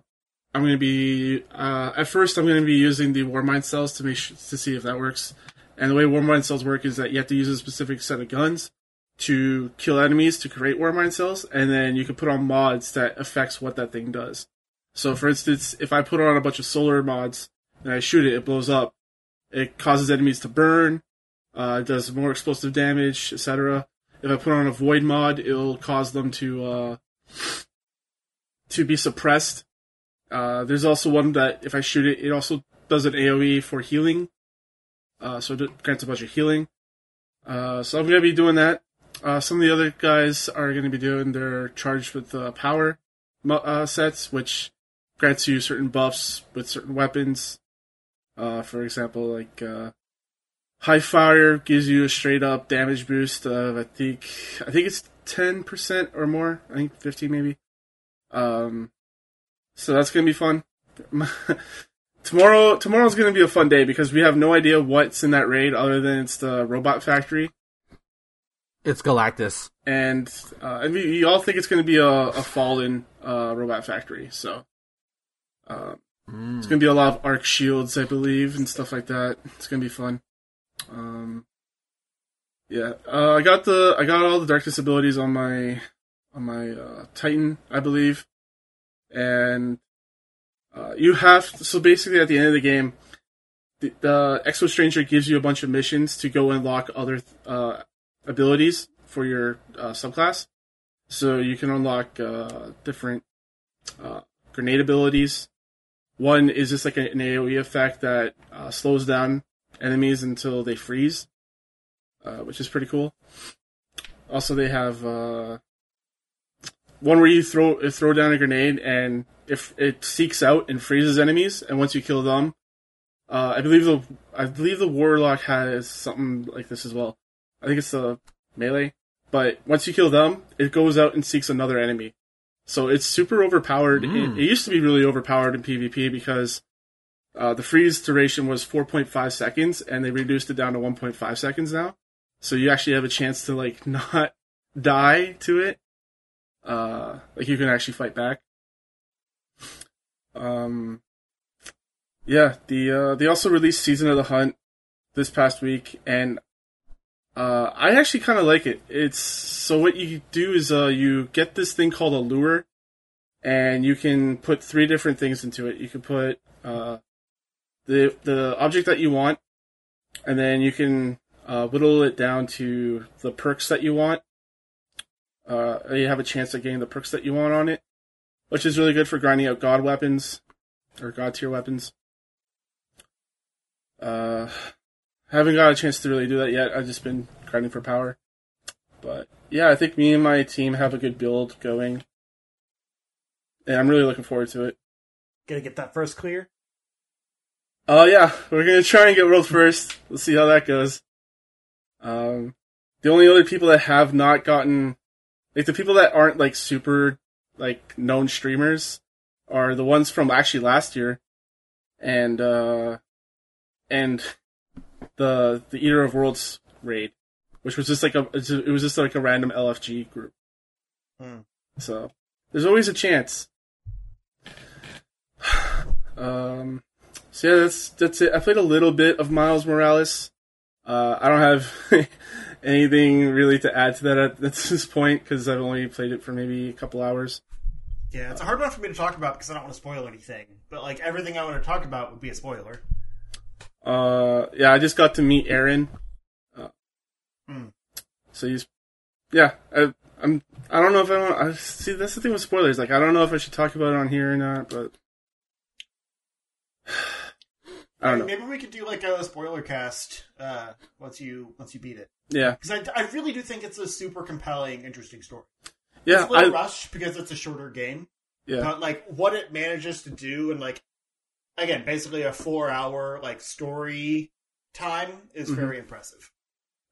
I'm going to be uh, at first I'm going to be using the Warmind cells to make to see if that works. And the way Warmind cells work is that you have to use a specific set of guns to kill enemies to create Warmind cells, and then you can put on mods that affects what that thing does. So, for instance, if I put on a bunch of solar mods and I shoot it, it blows up. It causes enemies to burn. Uh, it does more explosive damage, etc. If I put on a void mod, it'll cause them to uh, to be suppressed. Uh, there's also one that if I shoot it, it also does an AOE for healing. Uh, so it grants a bunch of healing. Uh, so I'm gonna be doing that. Uh, some of the other guys are gonna be doing their charged with power uh, sets, which grants you certain buffs with certain weapons. For example, like high fire gives you a straight up damage boost of I think I think it's ten percent or more. I think fifteen maybe. Um, so that's gonna be fun. tomorrow tomorrow's gonna be a fun day because we have no idea what's in that raid other than it's the robot factory It's Galactus. and uh, and we, all think it's going to be a, a fallen uh, robot factory. So uh, Mm. it's going to be a lot of arc shields, I believe, and stuff like that. It's going to be fun. Um, yeah, uh, I got the I got all the darkness abilities on my on my uh, Titan, I believe, and uh, you have so basically at the end of the game, the, the Exo Stranger gives you a bunch of missions to go unlock other uh, abilities for your uh, subclass. So you can unlock uh, different uh, grenade abilities. One is just like an AoE effect that uh, slows down enemies until they freeze, uh, which is pretty cool. Also, they have uh, one where you throw throw down a grenade and if it seeks out and freezes enemies, and once you kill them, uh, I believe the I believe the warlock has something like this as well. I think it's the melee, but once you kill them, it goes out and seeks another enemy. So it's super overpowered. Mm. It, it used to be really overpowered in PvP because uh, the freeze duration was 4.5 seconds, and they reduced it down to 1.5 seconds now. So you actually have a chance to like not die to it. Uh, like you can actually fight back. Um, yeah, the uh, they also released Season of the Hunt this past week, and uh, I actually kind of like it. It's so what you do is uh, you get this thing called a lure, and you can put three different things into it. You can put uh, the the object that you want, and then you can uh, whittle it down to the perks that you want. Uh, you have a chance at getting the perks that you want on it, which is really good for grinding out god weapons or god tier weapons. Uh, haven't got a chance to really do that yet. I've just been grinding for power. But yeah, I think me and my team have a good build going. And I'm really looking forward to it. Gonna get that first clear. Oh yeah, we're gonna try and get world first. Let's see how that goes. Um, the only other people that have not gotten, like the people that aren't like super like known streamers, are the ones from actually last year, and uh, and the the Eater of Worlds raid, which was just like a it was just like a random LFG group. Hmm. So there's always a chance. um, so yeah, that's that's it. I played a little bit of Miles Morales. Uh, I don't have anything really to add to that at, at this point because I've only played it for maybe a couple hours. Yeah, it's a hard one for me to talk about because I don't want to spoil anything. But like everything I want to talk about would be a spoiler. Uh, yeah, I just got to meet Aaron. Uh, Hmm. So he's, yeah, I, I'm. I don't know if I want. I see. That's the thing with spoilers. Like, I don't know if I should talk about it on here or not, but I don't know. Maybe we could do like a spoiler cast uh, once you once you beat it. Yeah, Because I, I really do think it's a super compelling, interesting story. yeah, it's a little I, rushed because it's a shorter game, yeah, but like what it manages to do and like again, basically a four hour like story time is Mhm. very impressive.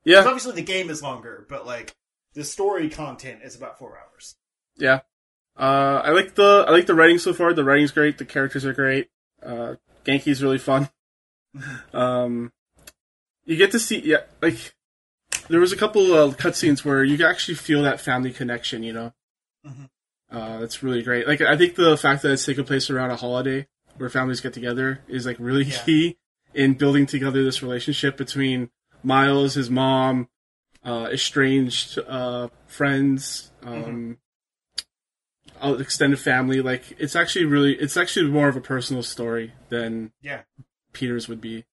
Yeah, Because Obviously, the game is longer, but like the story content is about four hours. yeah. Uh, I like the I like the writing so far. The writing's great. The characters are great. Uh, Ganke's really fun. um, you get to see yeah, like there was a couple of cutscenes where you actually feel that family connection. You know, Mhm. uh, that's really great. Like I think the fact that it's taking place around a holiday where families get together is like really Yeah. key in building together this relationship between Miles, his mom, uh, estranged uh, friends, um, uh, extended family. Like it's actually really, it's actually more of a personal story than Yeah. Peter's would be.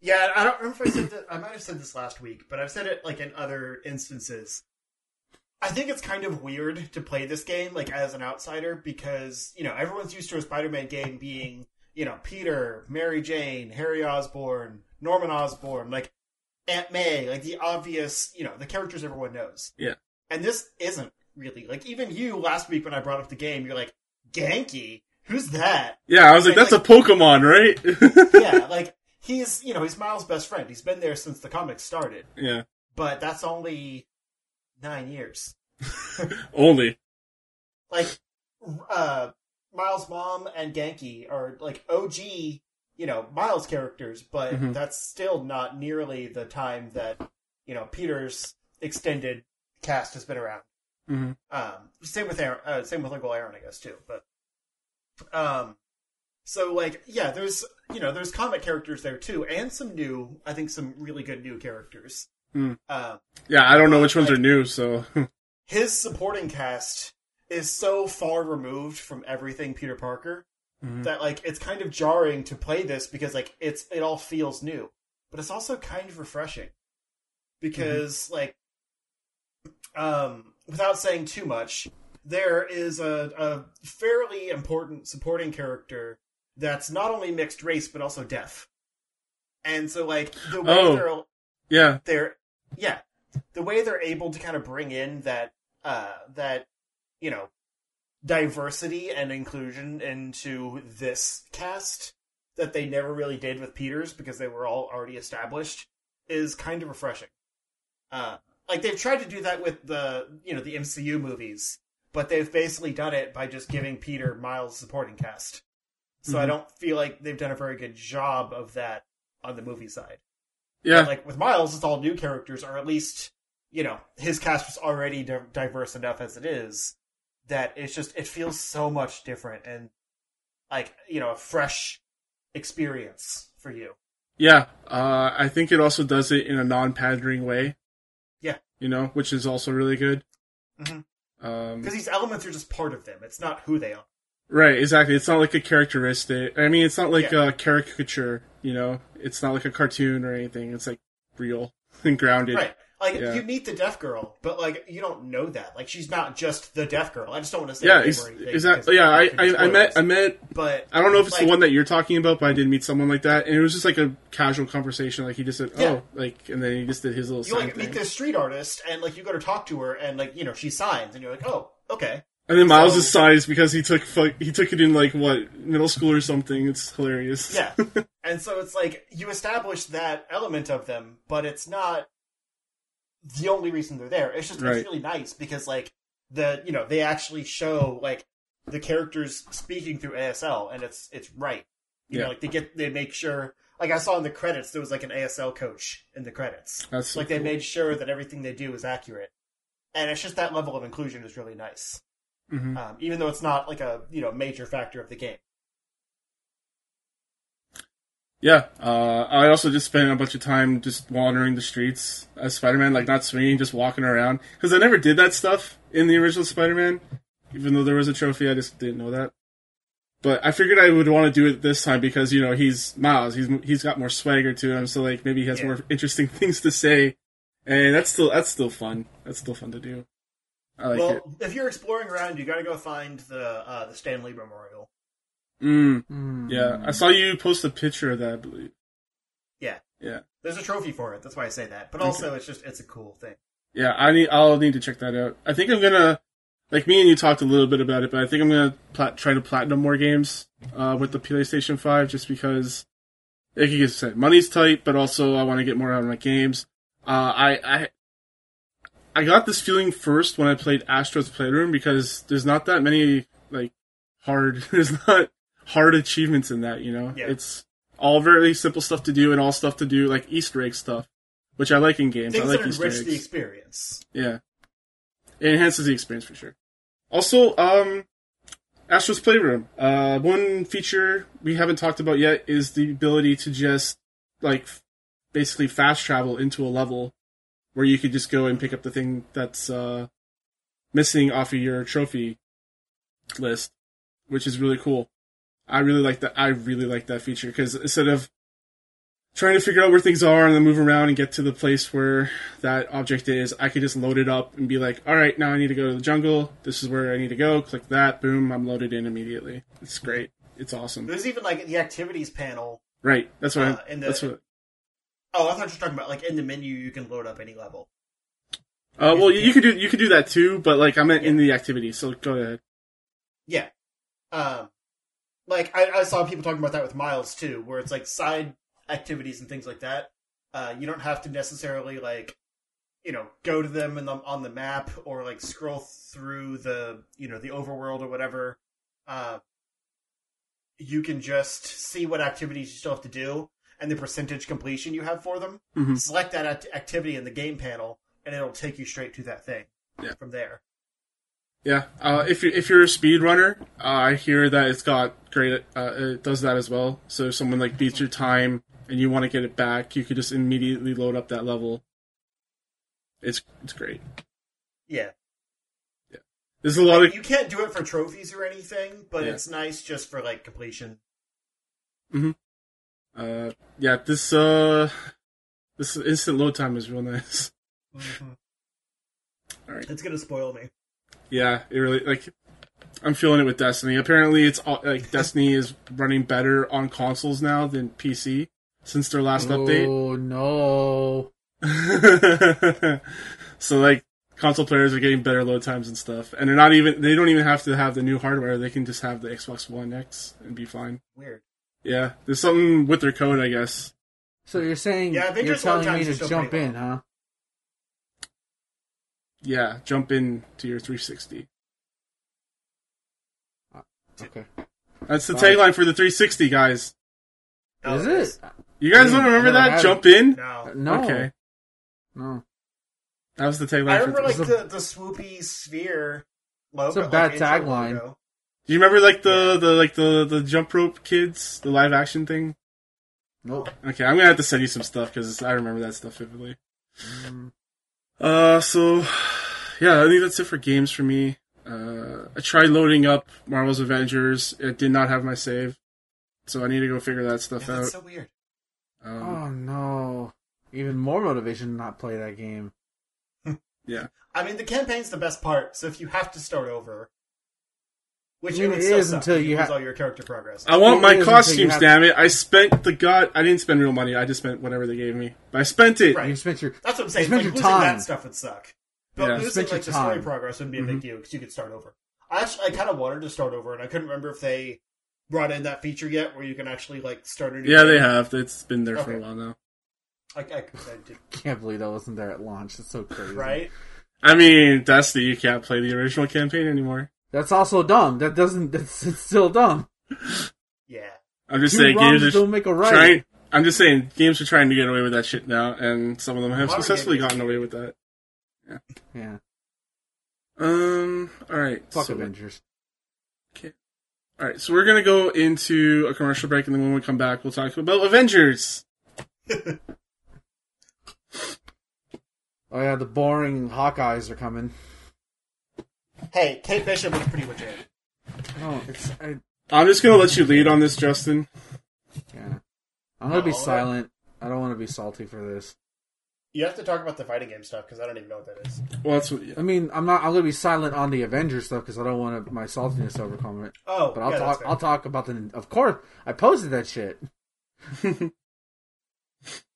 Yeah, I don't remember if I said that. I might have said this last week, but I've said it like in other instances. I think it's kind of weird to play this game like as an outsider because you know everyone's used to a Spider-Man game being you know Peter, Mary Jane, Harry Osborn, Norman Osborn, like Aunt May, like the obvious you know the characters everyone knows. Yeah. and this isn't really like even you last week when I brought up the game, you're like Ganke, who's that? Yeah, I was like, Like- that's a Pokemon, right? yeah, like he's you know he's Miles' best friend. He's been there since the comics started, yeah. but that's only nine years. Only. Like, uh, Miles' mom and Ganke are like OG, you know, Miles characters, but Mhm. that's still not nearly the time that you know Peter's extended cast has been around. hmm Um, same with Aaron, uh, same with Uncle Aaron, I guess too. But, um, so like, yeah, there's you know, there's comic characters there too, and some new, I think, some really good new characters. Hmm. Um, Yeah, I don't know which ones Like- are new, so his supporting cast is so far removed from everything Peter Parker Mhm. that like it's kind of jarring to play this because like it's it all feels new, but it's also kind of refreshing because like um without saying too much, there is a, a fairly important supporting character that's not only mixed race but also deaf, and so like the way Oh. they're yeah, they're yeah the way they're able to kind of bring in that uh that you know diversity and inclusion into this cast that they never really did with Peters because they were all already established is kind of refreshing. Uh like they've tried to do that with the you know the MCU movies, but they've basically done it by just giving Peter Miles supporting cast. So I Mhm. don't feel like they've done a very good job of that on the movie side yeah, like with Miles, it's all new characters, or at least you know his cast was already di- diverse enough as it is that it's just it feels so much different and like you know a fresh experience for you. yeah. Uh, I think it also does it in a non-pandering way. Yeah. you know, which is also really good. Mhm. Um, Because these elements are just part of them; it's not who they are. Right, exactly. It's not like a characteristic. I mean, it's not like Yeah. a caricature, you know? It's not like a cartoon or anything. It's like real and grounded. Right? Like Yeah. you meet the deaf girl, but like you don't know that. Like she's not just the deaf girl. I just don't want to say Yeah, ex- exactly. Yeah, I, it could be I, I met, I met, But I don't know if it's Like- the one that you're talking about, but I did meet someone like that, and it was just like a casual conversation. Like he just said, Yeah. "Oh," like, and then he just did his little you like thing. meet this street artist, and like you go to talk to her, and like you know she signs, and you're like, oh, okay. And then Miles So- sighs because he took he took it in like what middle school or something. It's hilarious. Yeah. and so it's like you establish that element of them, but it's not the only reason they're there. It's just Right. it's really nice because like the you know, they actually show like the characters speaking through ASL and it's it's right. You Yeah. know, like they get they make sure like I saw in the credits there was like an ASL coach in the credits. That's so like they made sure that everything they do is accurate. And it's just that level of inclusion is really nice. Mhm. Um, even though it's not like a you know major factor of the game. Yeah, uh, I also just spent a bunch of time just wandering the streets as Spider-Man, like not swinging, just walking around. Because I never did that stuff in the original Spider-Man, even though there was a trophy. I just didn't know that. But I figured I would want to do it this time because you know he's Miles. He's he's got more swagger to him, so like maybe he has Yeah. more interesting things to say, and that's still that's still fun. That's still fun to do. I like well, it. if you're exploring around, you got to go find the uh, the Stan Lee Memorial. Mm, Mm. yeah, I saw you post a picture of that. I believe. Yeah, Yeah. There's a trophy for it. That's why I say that. But Okay. also, it's just it's a cool thing. Yeah, I need. I'll need to check that out. I think I'm gonna. like me and you talked a little bit about it, but I think I'm gonna plat- try to platinum more games uh, with the PlayStation Five, just because, like you said, money's tight, but also I want to get more out of my games. Uh, I I I got this feeling first when I played Astro's Playroom because there's not that many like hard there's not hard achievements in that. You know, Yeah. it's all very simple stuff to do and all stuff to do like Easter egg stuff, which I like in games. Things I like that Easter enrich eggs. the experience. Yeah. It enhances the experience for sure. Also, um, Astro's Playroom. Uh, one feature we haven't talked about yet is the ability to just, like, basically fast travel into a level where you could just go and pick up the thing that's, uh, missing off of your trophy list, which is really cool. I really like that. I really like that feature because instead of trying to figure out where things are and then move around and get to the place where that object is, I could just load it up and be like, all right, now I need to go to the jungle. This is where I need to go. Click that. Boom. I'm loaded in immediately. It's great. It's awesome. There's even like the activities panel. Right. That's what. Uh, I, the- that's what. Oh, I thought you were talking about like in the menu you can load up any level. Uh, well, you, you could do you could do that too, but like I meant in the activity. So go ahead. Yeah. Um, like I, I saw people talking about that with Miles too, where it's like side activities and things like that. Uh, you don't have to necessarily like, you know, go to them in the, on the map or like scroll through the you know the overworld or whatever. Uh, you can just see what activities you still have to do and the percentage completion you have for them. Mhm. Select that act- activity in the game panel, and it'll take you straight to that thing. Yeah. From there. Yeah. Uh, if you if you're a speed runner, uh, I hear that it's got great. Uh, it does that as well. So if someone like beats your time and you want to get it back, you could just immediately load up that level. It's it's great. Yeah. Yeah. There's a lot of you can't do it for trophies or anything, but Yeah. it's nice just for like completion. Uh yeah. This uh this instant load time is real nice. All right. It's gonna spoil me. Yeah, it really like I'm feeling it with Destiny. Apparently, it's all, like Destiny is running better on consoles now than PC since their last update. Oh no! so like console players are getting better load times and stuff, and they're not even they don't even have to have the new hardware. They can just have the Xbox One X and be fine. Weird. Yeah, there's something with their code, I guess. So you're saying Yeah, I think you're telling me to jump pretty in, huh? Yeah, jump in to your 360. Uh, okay. That's the Fine. tagline for the 360, guys. Oh, Is it it? You guys I don't remember that? had it. Jump in. No. Uh, no. Okay, No. that was the tagline. I for remember like the, the swoopy sphere logo. It's a bad intro tagline. Do you remember like the the like the the jump rope kids, the live action thing? Nope. Okay, I'm gonna have to send you some stuff because I remember that stuff vividly. Mm, Uh, so yeah, I think that's it for games for me. Uh, I tried loading up Marvel's Avengers. It did not have my save, so I need to go figure that stuff Yeah, out. that's so weird. Um, Oh no! Even more motivation to not play that game. yeah, I mean, the campaign's the best part, so if you have to start over, which it would it is until you lose all your character progress. I want It my is until you costumes. have- Damn it! I spent the god. I didn't spend real money. I just spent whatever they gave me. But I spent it. Right. You spent your That's what I'm saying. spent Like, your time. that stuff would suck. But Yeah. losing Spent your like the story progress wouldn't be a Mm-hmm. big deal because you could start over. I actually, I kind of wanted to start over, and I couldn't remember if they brought in that feature yet, where you can actually like start a new. Yeah, game. they have. It's been there for a Okay. while now. I, I, I did, can't believe that wasn't there at launch. It's so crazy. right? I mean, Destiny, you can't play the original campaign anymore. That's also dumb. That doesn't. That's still dumb. Yeah. I'm just Two saying, games are don't make a right. trying. I'm just saying, games are trying to get away with that shit now, and some of them have Modern successfully games. gotten away with that. Yeah. Yeah. Um. All right. Fuck so, Avengers. Okay. All right. So we're gonna go into a commercial break, and then when we come back, we'll talk about Avengers. Oh yeah, the boring Hawkeyes are coming. Hey, Kate Bishop looks pretty legit. Oh, it's I, I'm just gonna let you lead on this, Justin. yeah. I'm gonna be Oh, silent. I don't want to be salty for this. You have to talk about the fighting game stuff because I don't even know what that is. Well, that's what. I mean, I'm not. I'm gonna be silent on the Avengers stuff because I don't want my saltiness to overcome it. Oh, But I'll yeah, that's talk. fair. I'll talk about the. Of course, I posted that shit.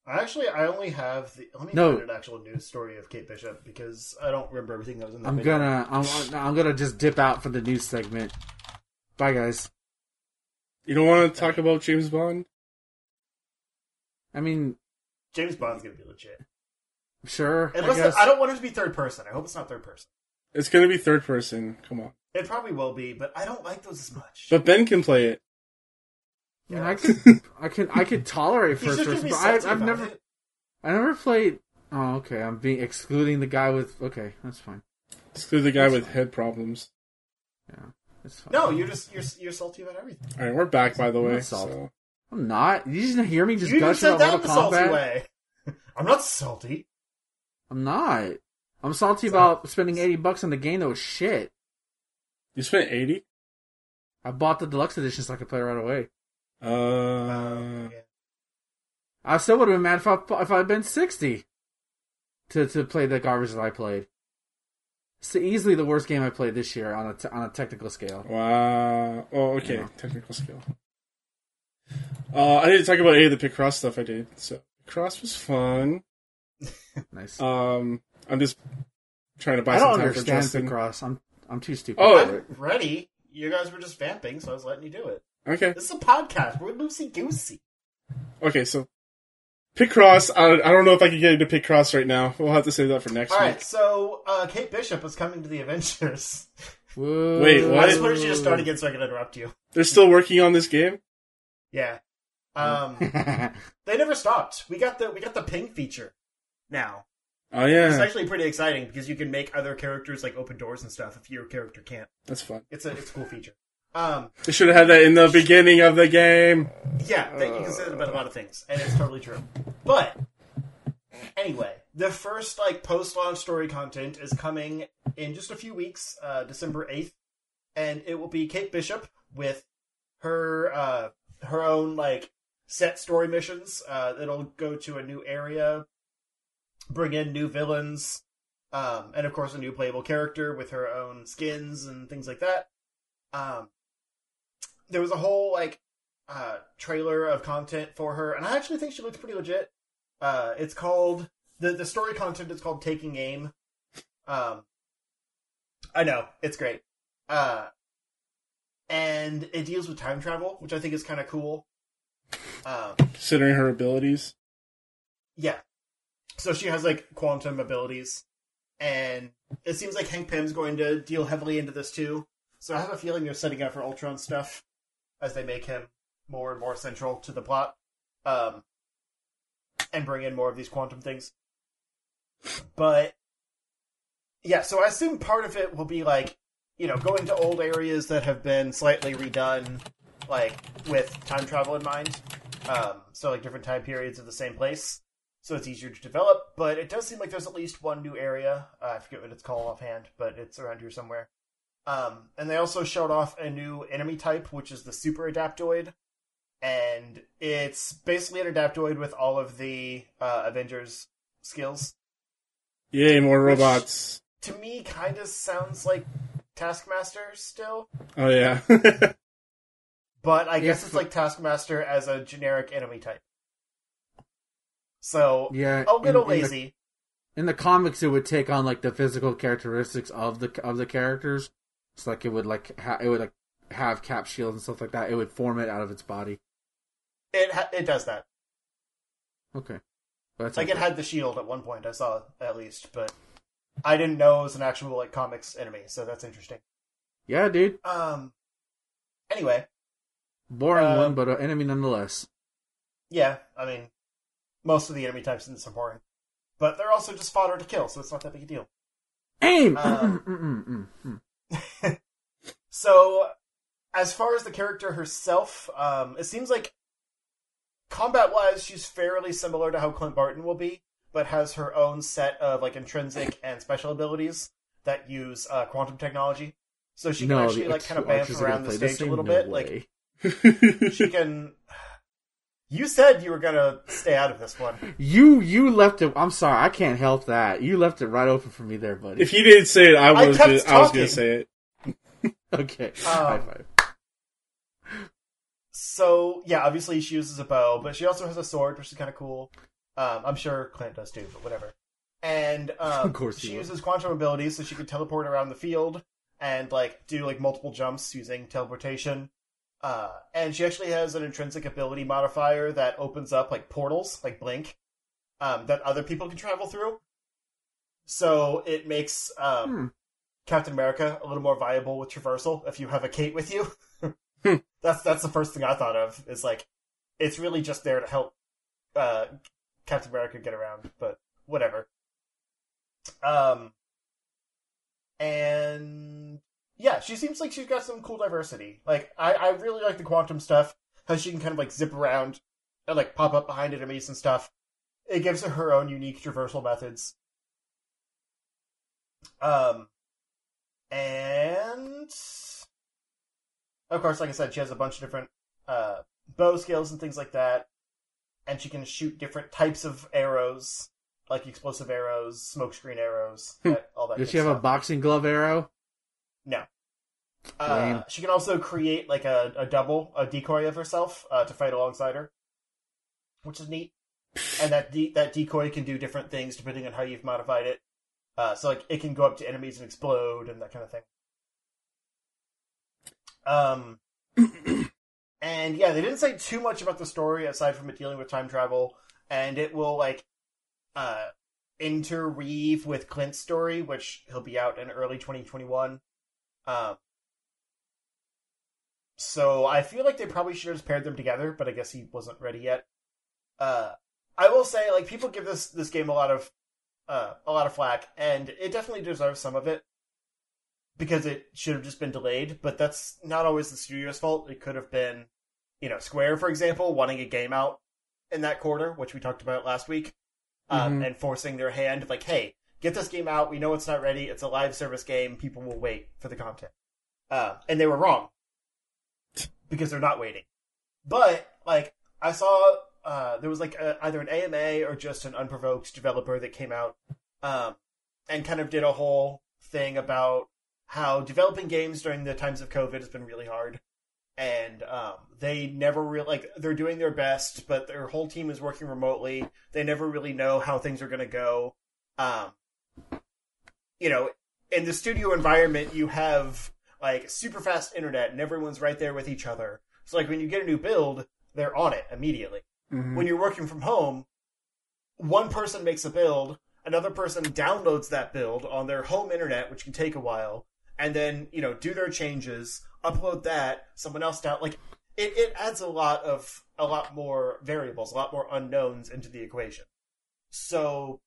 I Actually, I only have the. Let me No. find an actual news story of Kate Bishop because I don't remember everything that was in the I'm video. gonna I'm I'm gonna just dip out for the news segment. Bye guys. You don't want to talk about James Bond? I mean, James Bond's gonna be legit. sure. Unless I guess. I don't want it to be third person. I hope it's not third person. It's gonna be third person. Come on. It probably will be, but I don't like those as much. But Ben can play it. I, mean, I could I could I could tolerate first person, but I, I've never it. I never played. Oh, okay. I'm being excluding the guy with. Okay, that's fine. Exclude the guy with head problems. Yeah, that's fine. No, you're just you're you're salty about everything. All right, we're back by the I'm way. not salty. So. I'm not. You just hear me just you gush about the Mortal salty Kombat. way. I'm not salty. I'm not. I'm salty So- about spending eighty bucks on the game that was shit. You spent eighty. I bought the deluxe edition so I could play right away. Uh, Yeah. I still would have been mad if I if I'd been sixty to to play the garbage that I played. It's easily the worst game I played this year on a t- on a technical scale. wow. Oh, okay. Yeah. Technical skill. Uh, I didn't talk about any of the Picross stuff I did. So Picross was fun. Nice. Um, I'm just trying to buy I some don't time for understand Justin. Picross. I'm I'm too stupid. Oh. for it. I'm ready. You guys were just vamping, so I was letting you do it. Okay. This is a podcast. We're loosey goosey. Okay. So Picross. I, I don't know if I can get into Picross right now. We'll have to save that for next All week. right, so uh, Kate Bishop is coming to the Avengers. Whoa. Wait, I what? just wanted you to start again so I can interrupt you. They're still working on this game. Yeah. Um, they never stopped. We got the we got the ping feature now. Oh yeah, It's actually pretty exciting because you can make other characters like open doors and stuff if your character can't. that's fun. It's a it's a cool feature. Um, They should have had that in the beginning of the game. yeah, that you can say that about a lot of things, and it's totally true. But anyway, the first like post launch story content is coming in just a few weeks, uh, December eighth, and it will be Kate Bishop with her uh, her own like set story missions. Uh, it'll go to a new area, bring in new villains, um, and of course a new playable character with her own skins and things like that. Um, there was a whole like uh, trailer of content for her, and I actually think she looks pretty legit. Uh, it's called the the story content is called Taking Aim. Um, I know it's great, uh, and it deals with time travel, which I think is kind of cool. Um, Considering her abilities. yeah, so she has like quantum abilities, and it seems like Hank Pym's going to deal heavily into this too. So I have a feeling they're setting up for Ultron stuff as they make him more and more central to the plot, um, and bring in more of these quantum things. But yeah, so I assume part of it will be like you know going to old areas that have been slightly redone, like with time travel in mind. Um, so like different time periods of the same place so it's easier to develop. But it does seem like there's at least one new area. Uh, I forget what it's called offhand, but it's around here somewhere. Um, and they also showed off a new enemy type, which is the Super Adaptoid, and it's basically an Adaptoid with all of the uh, Avengers skills. Yay, more Which- robots. To me, kind of sounds like Taskmaster still, Oh yeah. but I guess If- it's like Taskmaster as a generic enemy type. So Yeah, a little in- in the- lazy. in the comics it would take on like the physical characteristics of the of the characters it's like it would like ha- it would like have cap shields and stuff like that it would form it out of its body It ha- it does that. okay that's Like it had the shield at one point, I saw at least, but I didn't know it was an actual like comics enemy, so that's interesting. yeah dude Um. Anyway, boring Uh, one but an enemy nonetheless yeah, I mean, most of the enemy types in this are boring, but they're also just fodder to kill, so it's not that big a deal. aim Um, So, as far as the character herself, um, it seems like combat-wise, she's fairly similar to how Clint Barton will be, but has her own set of like intrinsic and special abilities that use uh, quantum technology. So she can no actually like kind of two bamf archers are gonna around the stage a little No bit. way. Like she can. You said you were gonna stay out of this one. you you left it i'm sorry i can't help that you left it right open for me there buddy if you didn't say it, I I was. kept gonna, I was gonna say it. okay Um, high five so yeah, obviously she uses a bow, but she also has a sword, which is kind of cool. Um, I'm sure Clint does too, but whatever. And um, Of course she will. uses quantum abilities, so she could teleport around the field and like do like multiple jumps using teleportation. Uh, and she actually has an intrinsic ability modifier that opens up like portals, like Blink, um, that other people can travel through. So it makes um, Hmm. Captain America a little more viable with traversal if you have a Kate with you. Hmm. that's that's the first thing I thought of. Is like it's really just there to help uh, Captain America get around, but whatever. Um, and yeah, she seems like she's got some cool diversity. Like I, I really like the quantum stuff. How she can kind of like zip around and like pop up behind enemies and stuff. It gives her her own unique traversal methods. Um, and of course, like I said, she has a bunch of different uh, bow skills and things like that, and she can shoot different types of arrows, like explosive arrows, smokescreen arrows, Hmm. that- all that. Does she have a boxing glove arrow? No. Uh, she can also create like a, a double, a decoy of herself uh, to fight alongside her, which is neat. And that de- that decoy can do different things depending on how you've modified it. Uh, so like it can go up to enemies and explode and that kind of thing. Um, and yeah, they didn't say too much about the story aside from it dealing with time travel, and it will like uh interweave with Clint's story, which he'll be out in early 2021. Um, so I feel like they probably should have just paired them together, but I guess he wasn't ready yet. Uh, I will say, like, people give this this game a lot of uh, a lot of flack, and it definitely deserves some of it because it should have just been delayed. But that's not always the studio's fault. It could have been, you know, Square, for example, wanting a game out in that quarter, which we talked about last week, um, Mhm. and forcing their hand, like, hey, get this game out. We know it's not ready. It's a live service game. People will wait for the content. Uh, and they were wrong because they're not waiting. But like I saw, uh, there was like a, either an AMA or just an unprovoked developer that came out um, and kind of did a whole thing about how developing games during the times of COVID has been really hard. And um, they never really like they're doing their best, but their whole team is working remotely. They never really know how things are going to go. Um, you know, in the studio environment, you have like super fast internet, and everyone's right there with each other. So like when you get a new build, they're on it immediately. Mhm. When you're working from home, one person makes a build, another person downloads that build on their home internet, which can take a while, and then you know do their changes, upload that, someone else down like it, it adds a lot of a lot more variables, a lot more unknowns into the equation. So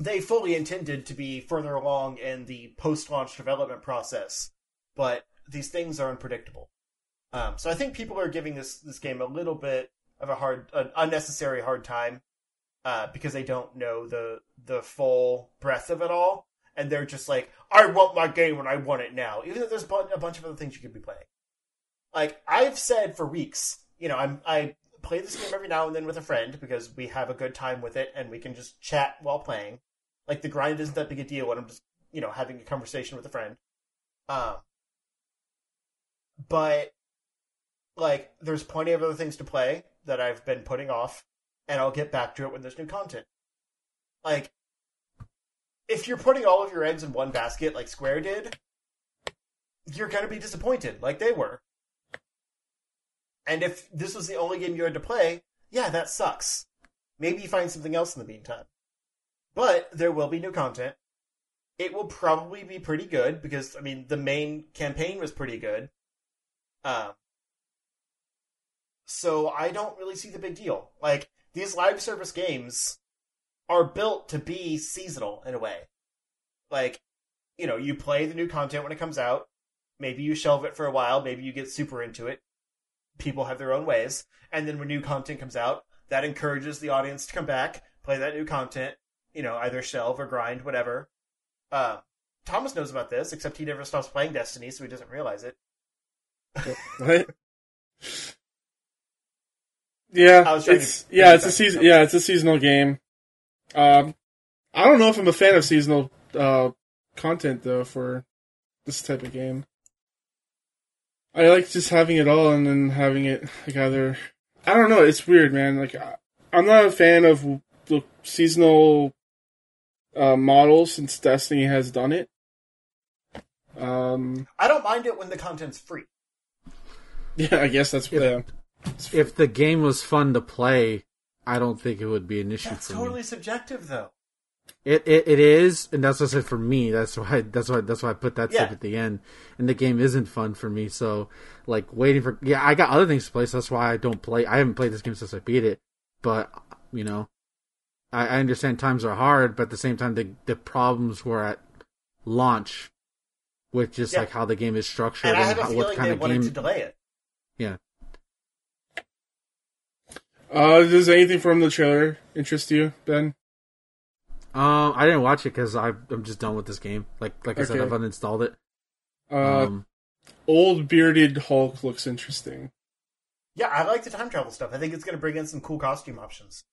they fully intended to be further along in the post-launch development process, but these things are unpredictable. Um, so I think people are giving this this game a little bit of a hard, an unnecessary hard time, uh, because they don't know the the full breadth of it all, and they're just like, "I want my game and I want it now," even though there's a bunch of other things you could be playing. Like I've said for weeks, you know, I'm I play this game every now and then with a friend because we have a good time with it and we can just chat while playing. Like the grind isn't that big a deal when I'm just you know having a conversation with a friend. Um, but like there's plenty of other things to play that I've been putting off, and I'll get back to it when there's new content. Like if you're putting all of your eggs in one basket like Square did, you're gonna be disappointed like they were. And if this was the only game you had to play, yeah, that sucks. Maybe you find something else in the meantime. But there will be new content. It will probably be pretty good because I mean the main campaign was pretty good. Um, so I don't really see the big deal. Like these live service games are built to be seasonal in a way. Like, you know, you play the new content when it comes out. Maybe you shelve it for a while. Maybe you get super into it. People have their own ways. And then when new content comes out, that encourages the audience to come back, play that new content, you know, either shelve or grind, whatever. Uh, Thomas knows about this, except he never stops playing Destiny, so he doesn't realize it. Right? Yeah, I was trying it's yeah, it's a season. Yeah, it's a seasonal game. Um, I don't know if I'm a fan of seasonal uh content though for this type of game. I like just having it all and then having it like either. I don't know. It's weird, man. Like I- I'm not a fan of the seasonal uh, model since Destiny has done it. Um, I don't mind it when the content's free. yeah, I guess that's yeah. If the game was fun to play, I don't think it would be an issue That's for totally me. subjective, though. It, it it is, and that's what I said for me. That's why that's why that's why I put that Yeah. step at the end. And the game isn't fun for me, so like waiting for yeah, I got other things to play, so that's why I don't play. I haven't played this game since I beat it, but you know, I, I understand times are hard, but at the same time, the the problems were at launch with just Yeah. like how the game is structured And I and, have a how, what feeling kind they of wanted game. to delay it. Yeah, Uh, does anything from the trailer interest you, Ben? um, I didn't watch it because I'm just done with this game. Like like I said, I've uninstalled it. Uh, Um, old bearded Hulk looks interesting. Yeah, I like the time travel stuff. I think it's going to bring in some cool costume options.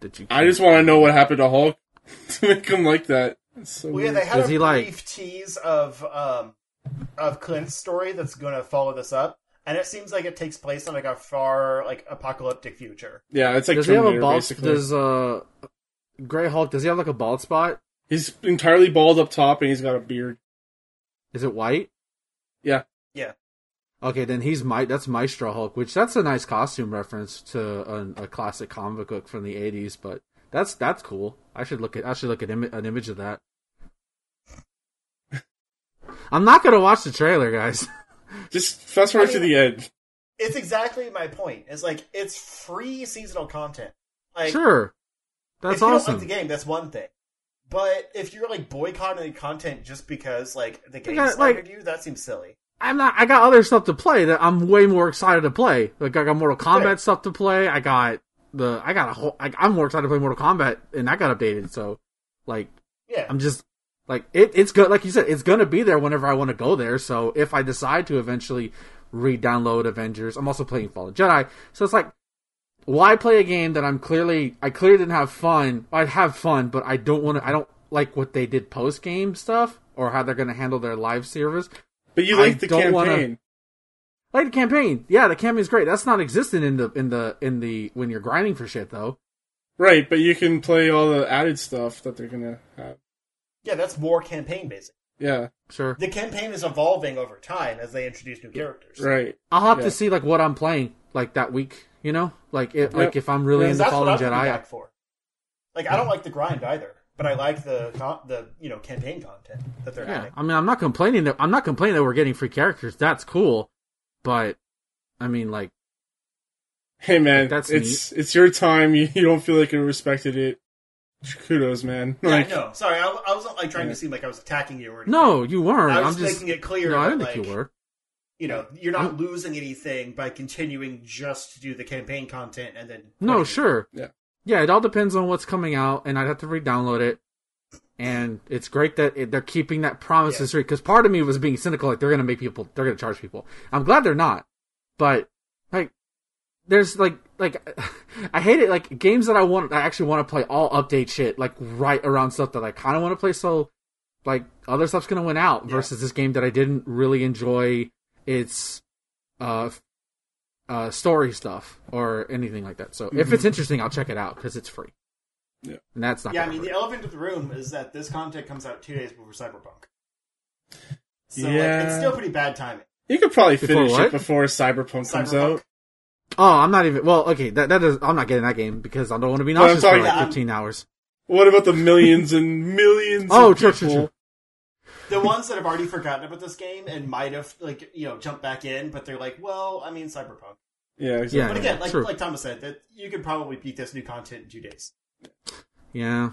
did you? I just want to know what happened to Hulk to make him like that. It's so Well, yeah, they had Does a he, brief like- tease of um of Clint's story that's going to follow this up, and it seems like it takes place in like a far like apocalyptic future. yeah, it's like does he have a bald? basically. Does uh, Gray Hulk? Does he have like a bald spot? He's entirely bald up top and he's got a beard. Is it white? Yeah. Yeah. Okay, then he's my that's Maestro Hulk, which that's a nice costume reference to a, a classic comic book from the '80s. But that's that's cool. I should look at I should look at Im- an image of that. I'm not gonna watch the trailer, guys. Just fast forward I to the end. It's exactly my point. It's like it's free seasonal content. Like, sure, that's if you awesome. don't like the game, that's one thing. But if you're like boycotting the content just because like the game got, slandered like- you, that seems silly. I'm not. I got other stuff to play that I'm way more excited to play. Like I got Mortal Kombat Right. stuff to play. I got the. I got a whole. I, I'm more excited to play Mortal Kombat, and that got updated. So, like, Yeah, I'm just like it. It's good. Like you said, it's gonna be there whenever I want to go there. So if I decide to eventually re-download Avengers, I'm also playing Fallen Jedi. So it's like, why play a game that I'm clearly I clearly didn't have fun. I'd have fun, but I don't want to. I don't like what they did post game stuff or how they're gonna handle their live service. But you I like the don't campaign. wanna- Like the campaign, yeah, the campaign's great. That's not existent in the in the in the when you're grinding for shit though. Right, but you can play all the added stuff that they're gonna have. Yeah, that's more campaign basic. Yeah, Sure, The campaign is evolving over time as they introduce new characters. right. I'll have Yeah. to see like what I'm playing like that week. You know, like it, like if I'm really Yeah, into that's what Fallen Jedi. back for. Like I don't like the grind either, but I like the the you know campaign content that they're Yeah, adding. I mean, I'm not complaining that I'm not complaining that we're getting free characters. That's cool, but I mean, like, Hey man, That's it's it's your time. You, you don't feel like you respected it. Kudos, man. Yeah, Like, no, sorry, I, I wasn't like trying Yeah. to seem like I was attacking you or anything. no, you weren't. I I'm was just making it clear. no, I that, didn't like, think you were. You know, you're not losing anything by continuing just to do the campaign content and then. No, quitting. sure. Yeah. Yeah, it all depends on what's coming out, and I'd have to re-download it. And it's great that it, they're keeping that promise Yeah. to because part of me was being cynical, like they're gonna make people, they're gonna charge people. I'm glad they're not, but like, there's like, like, I hate it. Like games that I want, I actually want to play all update shit, like right around stuff that I kind of want to play. So, like, other stuff's gonna win out Yeah. versus this game that I didn't really enjoy. Its uh, uh, story stuff or anything like that. So if it's interesting, I'll check it out because it's free. Yeah. and that's not. Yeah, I gonna mean, the elephant in the room is that this content comes out two days before Cyberpunk. So like, Yeah. it's still pretty bad timing. you could probably finish what? it before Cyberpunk comes Cyberpunk. out. Oh, I'm not even. Well, okay, that that is. I'm not getting that game because I don't want to be Well, I'm nauseous for like I'm- 15 hours. What about the millions and millions? Oh, of true, true, people? true. The ones that have already forgotten about this game and might have like you know jumped back in, but they're like, well, I mean, Cyberpunk. Yeah, exactly. Yeah. But again, like true. like Thomas said, that you could probably beat this new content in two days. Yeah,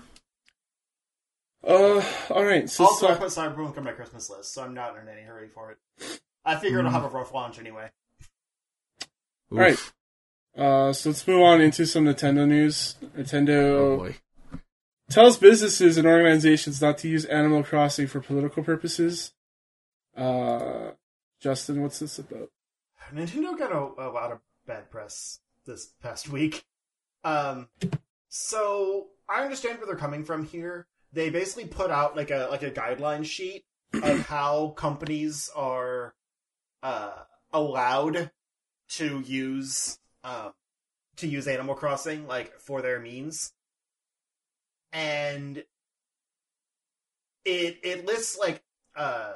Uh, all right. So, Also, I put Cyberpunk on my Christmas list, so I'm not in any hurry for it. I figure it'll Mm. have a rough launch anyway. Oof. right. uh, so let's move on into some Nintendo news. Oh Nintendo boy. tells businesses and organizations not to use Animal Crossing for political purposes. Uh, Justin, what's this about? Nintendo got a, a lot of bad press this past week. Um, so I understand where they're coming from here. They basically put out like a like a guideline sheet of how companies are uh, allowed to use um, to use Animal Crossing like for their means, and it it lists like uh,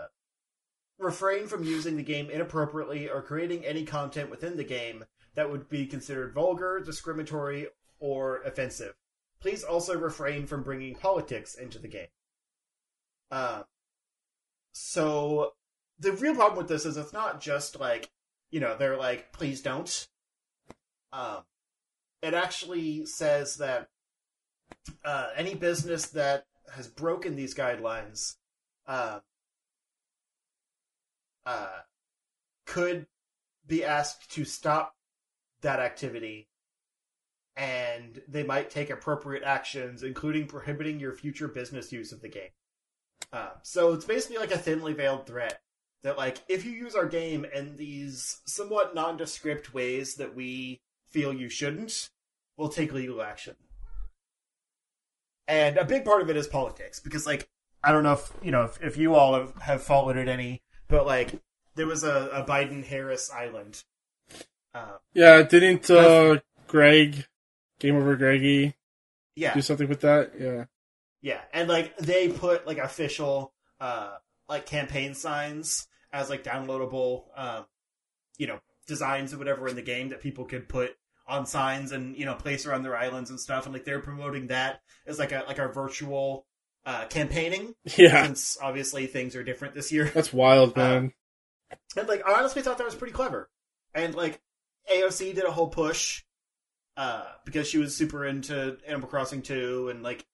refrain from using the game inappropriately or creating any content within the game that would be considered vulgar, discriminatory, or offensive. Please also refrain from bringing politics into the game. Uh, so the real problem with this is it's not just like you know they're like please don't. Um, it actually says that uh, any business that has broken these guidelines uh, uh, could be asked to stop that activity and they might take appropriate actions, including prohibiting your future business use of the game. Uh, so it's basically like a thinly veiled threat that, like, if you use our game in these somewhat nondescript ways that we feel you shouldn't, we'll take legal action. And a big part of it is politics, because, like, I don't know if you know if, if you all have, have followed it any, but like there was a, a Biden Harris Island. Uh, Yeah, didn't uh, Greg, Game Over Greggy, yeah, do something with that? Yeah. Yeah, and like they put like official uh like campaign signs as like downloadable um you know designs or whatever in the game that people could put on signs and you know place around their islands and stuff and like they're promoting that as like a like our virtual uh campaigning Yeah. since obviously things are different this year. That's wild, Uh, man. And like I honestly thought that was pretty clever. And like AOC did a whole push uh because she was super into Animal Crossing 2 and like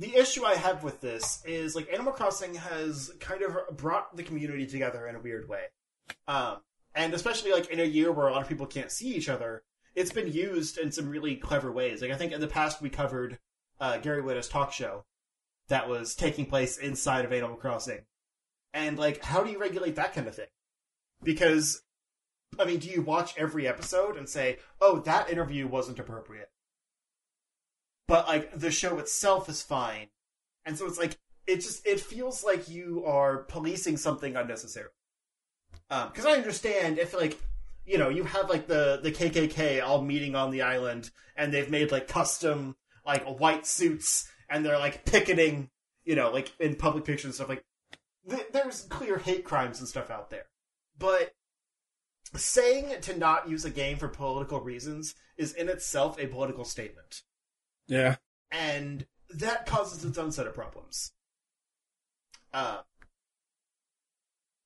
the issue I have with this is like Animal Crossing has kind of brought the community together in a weird way. Um and especially like in a year where a lot of people can't see each other, it's been used in some really clever ways. Like I think in the past we covered uh Gary Whitta's talk show that was taking place inside of Animal Crossing. And like how do you regulate that kind of thing? Because I mean, do you watch every episode and say, "Oh, that interview wasn't appropriate," but like the show itself is fine, and so it's like it just it feels like you are policing something unnecessarily. Um, because I understand if like you know you have like the the KKK all meeting on the island and they've made like custom like white suits and they're like picketing, you know, like in public pictures and stuff like. Th- there's clear hate crimes and stuff out there, but saying to not use a game for political reasons is in itself a political statement. Yeah. And that causes its own set of problems. Uh,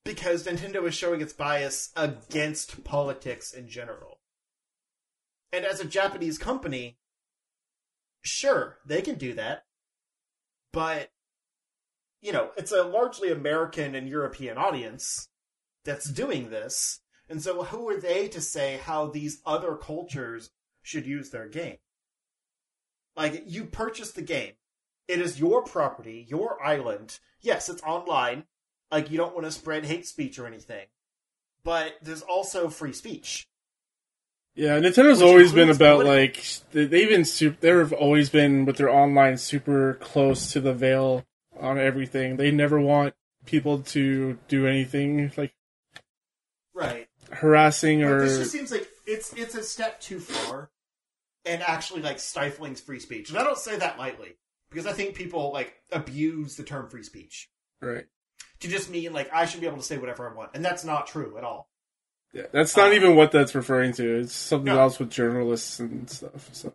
because Nintendo is showing its bias against politics in general. And as a Japanese company, sure, they can do that. But, you know, it's a largely American and European audience that's doing this. And so who are they to say how these other cultures should use their game? Like, you purchased the game. It is your property, your island. Yes, it's online. Like, you don't want to spread hate speech or anything. But there's also free speech. Yeah, Nintendo's Which always been about political- like they- they've been super. They've always been with their online super close to the veil on everything. They never want people to do anything like Right. harassing But or this just seems like it's it's a step too far and actually like stifling free speech. And I don't say that lightly because I think people like abuse the term free speech right. to just mean like I should be able to say whatever I want, and that's not true at all. Yeah, that's not Uh, even what that's referring to. It's something No. else with journalists and stuff. So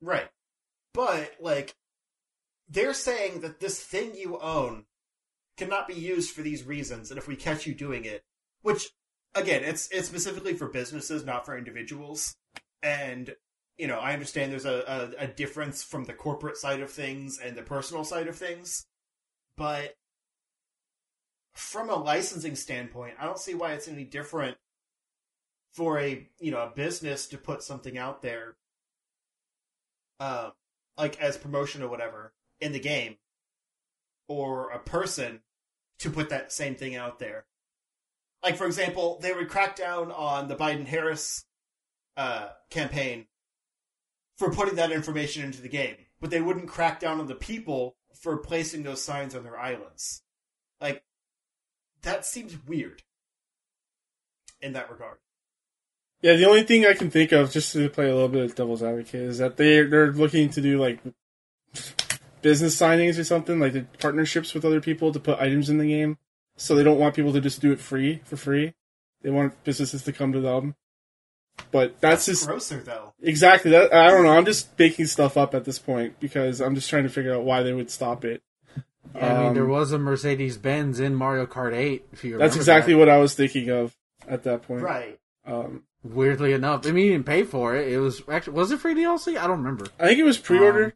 Right. But like they're saying that this thing you own cannot be used for these reasons, and if we catch you doing it, which again, it's it's specifically for businesses, not for individuals. And you know, I understand there's a, a, a difference from the corporate side of things and the personal side of things, but from a licensing standpoint, I don't see why it's any different for a you know a business to put something out there uh, like as promotion or whatever in the game, or a person to put that same thing out there. Like for example, they would crack down on the Biden Harris uh, campaign for putting that information into the game, but they wouldn't crack down on the people for placing those signs on their islands. Like that seems weird. in that regard. Yeah, the only thing I can think of, just to play a little bit of devil's advocate, is that they they're looking to do like business signings or something, like partnerships with other people to put items in the game. So they don't want people to just do it free for free. They want businesses to come to them. But that's just Grosser though. exactly that. I don't know. I'm just making stuff up at this point because I'm just trying to figure out why they would stop it. Yeah, I mean, there Um, was a Mercedes Benz in Mario Kart 8. If you That's exactly that. what I was thinking of at that point. Right. Um, Weirdly enough, I mean, you didn't pay for it. It was actually was it free DLC? I don't remember. I think it was pre-order.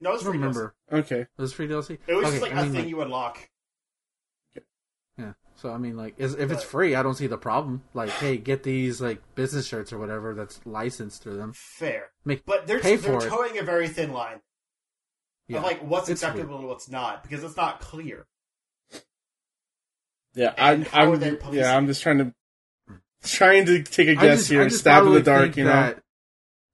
No, it was I free remember. okay. It was free DLC. It was okay, just like I a mean, thing like, you unlock. Yeah. So I mean, like, if it's free, I don't see the problem. Like, hey, get these like business shirts or whatever that's licensed through them. Fair. Make But they're pay they're for it. a very thin line Yeah. of like what's It's acceptable and what's not because it's not clear. Yeah, And I'm. I'm yeah, I'm just trying to trying to take a guess just- here, I stab in the dark. think You know. that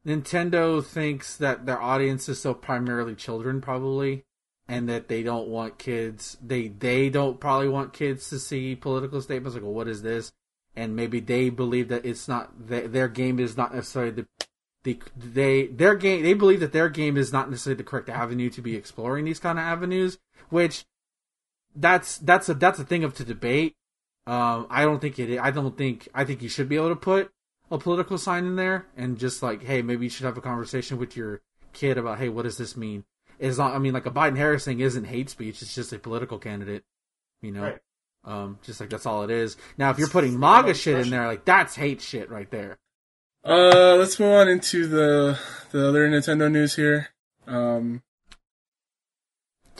Nintendo thinks that their audience is still primarily children, probably, and that they don't want kids. They they don't probably want kids to see political statements like, well, "What is this?" And maybe they believe that it's not their, their game is not necessarily the the they their game. They believe that their game is not necessarily the correct avenue to be exploring these kind of avenues, which that's that's a that's a thing of to debate. Um, I don't think it. I don't think. I think you should be able to put a political sign in there and just like, hey, maybe you should have a conversation with your kid about, hey, what does this mean? It's not. I mean, like a Biden Harris thing isn't hate speech. It's just a political candidate. You know, Right. um, just like that's all it is. Now, if you're putting MAGA shit in there, like that's hate shit right there. Uh, let's move on into the the other Nintendo news here. Um,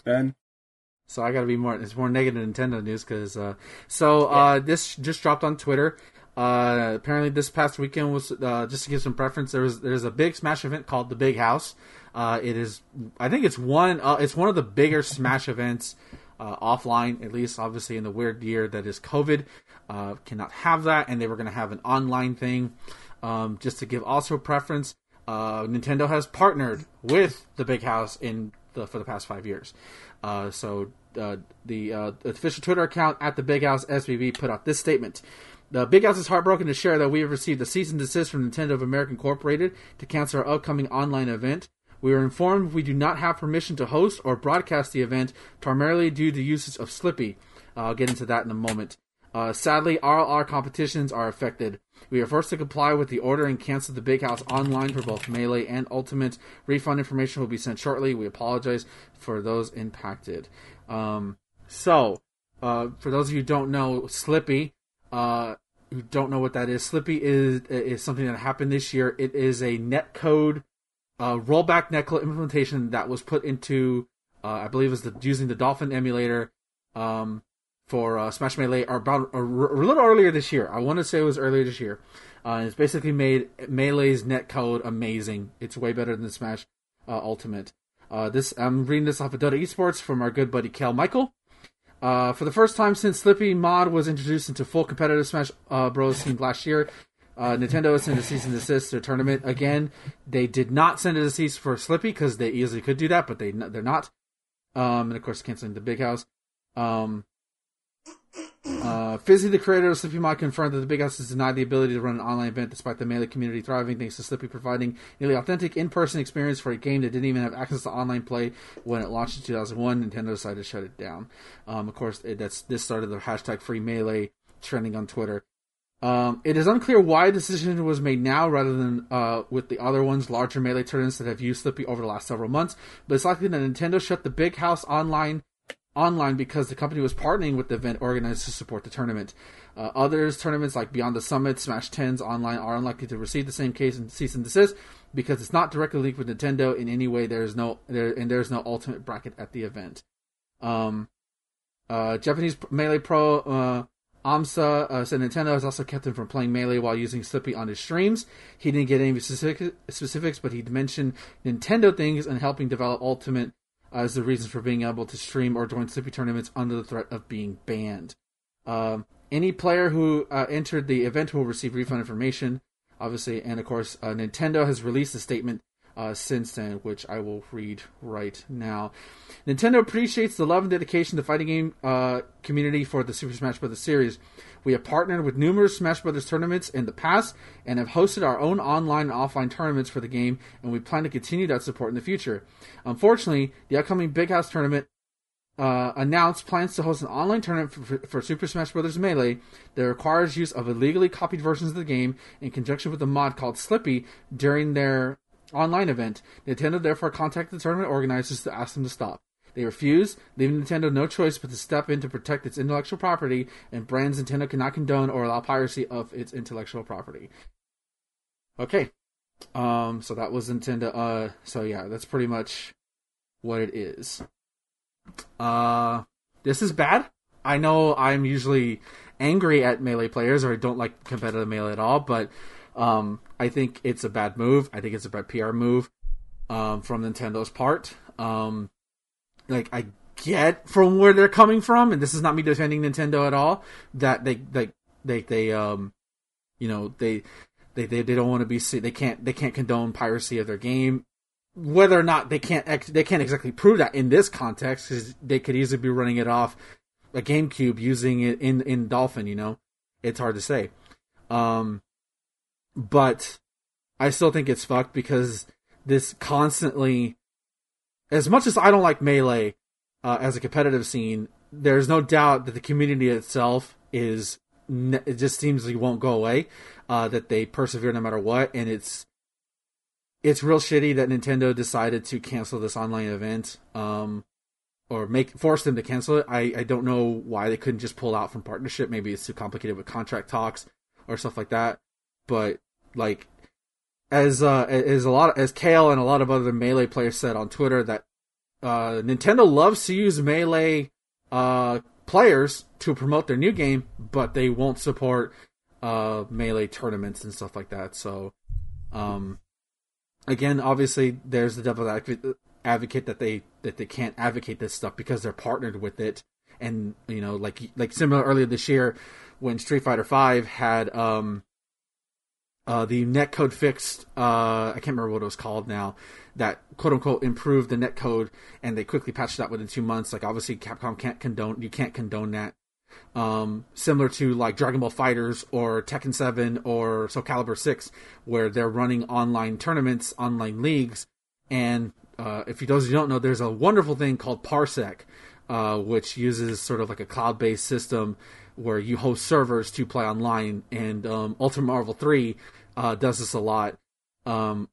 Ben. So I got to be more. It's more negative Nintendo news because. Uh, so uh, this just dropped on Twitter. Uh, apparently, this past weekend was uh, just to give some preference. There was there's a big Smash event called the Big House. Uh, it is, I think it's one. Uh, it's one of the bigger Smash events uh, offline. At least, obviously, in the weird year that is COVID, cannot have that, and they were going to have an online thing. Um, just to give also preference, Nintendo has partnered with the Big House in the for the past five years. So uh, the uh, official Twitter account at the Big House SSB put out this statement. The Big House is heartbroken to share that we have received a cease and desist from Nintendo of America Incorporated to cancel our upcoming online event. We are informed we do not have permission to host or broadcast the event, primarily due to usage of Slippi. Uh, I'll get into that in a moment. Uh, sadly, all our competitions are affected. We are forced to comply with the order and cancel the Big House online for both Melee and Ultimate. Refund information will be sent shortly. We apologize for those impacted. Um, so, uh, for those of you who don't know, Slippi, uh, who don't know what that is, Slippi is is something that happened this year. It is a netcode uh, rollback netcode implementation that was put into, uh, I believe, it was the, using the Dolphin emulator um, for uh, Smash Melee, or about a, little earlier this year. I want to say it was earlier this year. Uh, it's basically made Melee's netcode amazing. It's way better than Smash uh, Ultimate. Uh, this I'm reading this off of Dota Esports from our good buddy Cale Michael. Uh, for the first time since Slippi Mod was introduced into full competitive Smash uh, Bros. scene last year, uh, Nintendo sent a cease and desist tournament. Again, they did not send a cease for Slippi because they easily could do that, but they they're not. Um, and of course, canceling the Big House. Um, uh, Fizzi, the creator of Slippi Mod, confirmed that the Big House has denied the ability to run an online event despite the Melee community thriving thanks to Slippi providing nearly authentic in-person experience for a game that didn't even have access to online play when it launched in 2001. Nintendo decided to shut it down. Um, of course, it, that's this started the hashtag Free Melee trending on Twitter. Um, it is unclear why the decision was made now rather than uh, with the other ones, larger melee tournaments that have used Slippi over the last several months. But it's likely that Nintendo shut the Big House online online because the company was partnering with the event organizers to support the tournament. Uh, others tournaments like Beyond the Summit, Smash 10s online are unlikely to receive the same case and cease and desist because it's not directly linked with Nintendo in any way. There is no there and there is no ultimate bracket at the event. Um, uh, Japanese Melee Pro uh, Amsa uh, said Nintendo has also kept him from playing Melee while using Slippi on his streams. He didn't get any specific, specifics, but he mentioned Nintendo things and helping develop Ultimate as the reasons for being able to stream or join Slippi tournaments under the threat of being banned. Um, any player who uh, entered the event will receive refund information, obviously, and of course, uh, Nintendo has released a statement uh, since then, which I will read right now. Nintendo appreciates the love and dedication to the fighting game uh, community for the Super Smash Bros. series. We have partnered with numerous Smash Brothers tournaments in the past and have hosted our own online and offline tournaments for the game, and we plan to continue that support in the future. Unfortunately, the upcoming Big House tournament uh, announced plans to host an online tournament for, for, Super Smash Bros. Melee that requires use of illegally copied versions of the game in conjunction with a mod called Slippi during their online event. Nintendo therefore contacted the tournament organizers to ask them to stop. They refuse, leaving Nintendo no choice but to step in to protect its intellectual property and brands Nintendo cannot condone or allow piracy of its intellectual property. Okay. Um so that was Nintendo uh so yeah, that's pretty much what it is. Uh this is bad. I know I'm usually angry at melee players or I don't like competitive melee at all, but um I think it's a bad move. I think it's a bad PR move um from Nintendo's part. Um like I get from where they're coming from, and this is not me defending Nintendo at all. That they they they they um you know they they they, they don't want to be they can't they can't condone piracy of their game. Whether or not they can't they can't exactly prove that in this context, because they could easily be running it off a GameCube using it in in Dolphin. You know, it's hard to say. Um, but I still think it's fucked because this constantly as much as I don't like melee uh, as a competitive scene, there's no doubt that the community itself is it just seems like it won't go away. Uh, that they persevere no matter what, and it's it's real shitty that Nintendo decided to cancel this online event, um, or make force them to cancel it. I I don't know why they couldn't just pull out from partnership. Maybe it's too complicated with contract talks or stuff like that. But like as uh, as a lot of, as Kale and a lot of other melee players said on Twitter that uh, Nintendo loves to use melee uh, players to promote their new game, but they won't support uh, melee tournaments and stuff like that. So, um, again, obviously, there's the devil advocate, that they that they can't advocate this stuff because they're partnered with it, and you know, like like similar earlier this year when Street Fighter Five had um uh, the netcode fixed. Uh, I can't remember what it was called now. That quote unquote improved the netcode, and they quickly patched that within two months. Like obviously, Capcom can't condone. You can't condone that. Um, similar to like Dragon Ball FighterZ or Tekken Seven or Soul Calibur Six, where they're running online tournaments, online leagues, and uh, if you those who don't know, there's a wonderful thing called Parsec, uh, which uses sort of like a cloud-based system where you host servers to play online. And um, Ultimate Marvel Three uh, does this a lot. Um,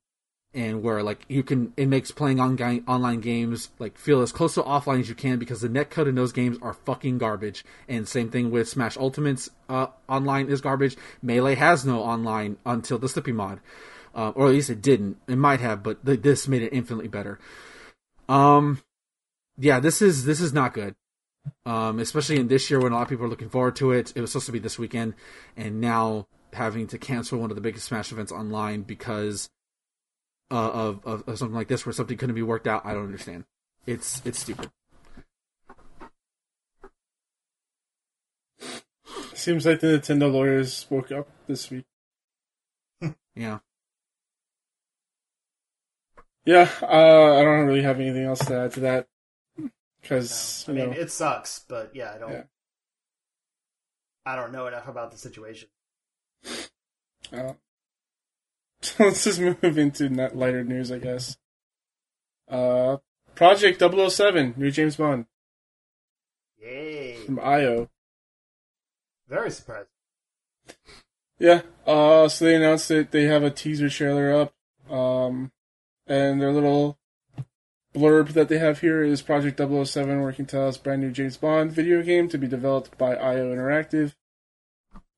and where like you can it makes playing on online games like feel as close to offline as you can because the netcode in those games are fucking garbage. And same thing with Smash Ultimates uh, online is garbage. Melee has no online until the Slippi mod, uh, or at least it didn't. It might have, but th- this made it infinitely better. Um, yeah, this is this is not good. Um, especially in this year when a lot of people are looking forward to it. It was supposed to be this weekend, and now having to cancel one of the biggest Smash events online because uh, of, of, of something like this, where something couldn't be worked out. I don't understand. It's it's stupid. Seems like the Nintendo lawyers woke up this week. yeah. Yeah, uh, I don't really have anything else to add to that because I mean know, it sucks, but yeah, I don't. Yeah. I don't know enough about the situation. Uh, so let's just move into lighter news, I guess. Uh, Project 007, new James Bond. Yay! From IO. Very surprised. Yeah, uh, so they announced that they have a teaser trailer up, um, and their little blurb that they have here is Project 007 working tell brand new James Bond video game to be developed by IO Interactive.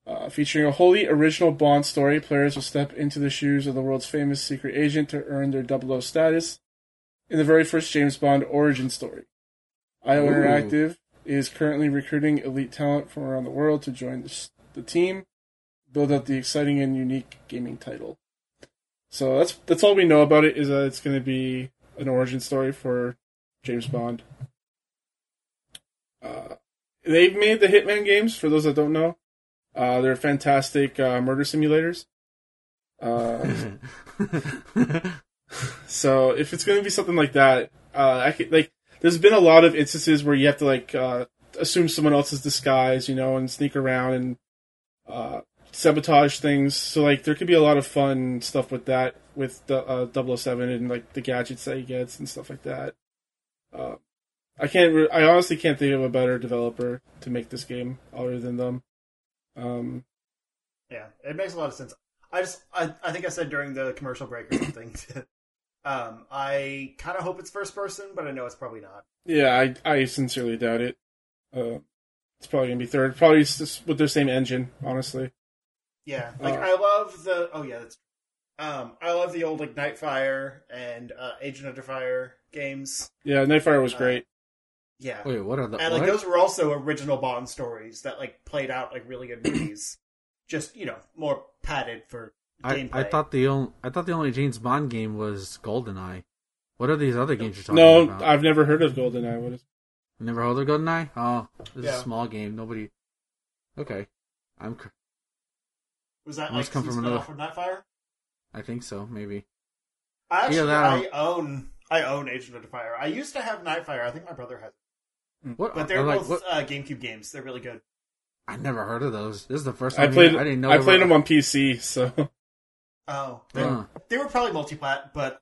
Uh, featuring a wholly original Bond story, players will step into the shoes of the world's famous secret agent to earn their 00 status in the very first James Bond origin story. IO Ooh. Interactive is currently recruiting elite talent from around the world to join the, the team, build up the exciting and unique gaming title. So that's that's all we know about it. Is that it's going to be an origin story for James Bond. Uh, they've made the Hitman games. For those that don't know, uh, they're fantastic uh, murder simulators. Uh, So if it's going to be something like that, uh, I could, like there's been a lot of instances where you have to like uh, assume someone else's disguise, you know, and sneak around and sabotage things. So like there could be a lot of fun stuff with that with the uh, 007 and like the gadgets that he gets and stuff like that. Uh, I can't. Re- I honestly can't think of a better developer to make this game other than them. Um, Yeah, it makes a lot of sense. I just, I, I think I said during the commercial break or something. um, I kind of hope it's first person, but I know it's probably not. yeah, I I sincerely doubt it. Uh, it's probably gonna be third. Probably s- with their same engine, honestly. Yeah, like Uh, I love the. Oh yeah, that's. Um, I love the old like Nightfire and uh, Agent Under Fire games. Yeah, Nightfire was Uh, great. Yeah, Wait, what are the? and like what? those were also original Bond stories that like played out like really good movies. Just you know, more padded for I. I thought the only I thought the only James Bond game was GoldenEye. What are these other games you're talking No, about? No, I've never heard of GoldenEye. What is? Never heard of GoldenEye? Oh, this is a small game. Nobody. Okay, I'm. Cr- was that must like come from another- from Nightfire? I think so. Maybe. I actually, Either that I or- own, I own Agent Under Fire. I used to have Nightfire. I think my brother has, What? but they're like, both what? uh, GameCube games. They're really good. I never heard of those. This is the first I time played. I didn't know. I played were- them on PC. So Oh, they, Huh. they were probably multiplat, but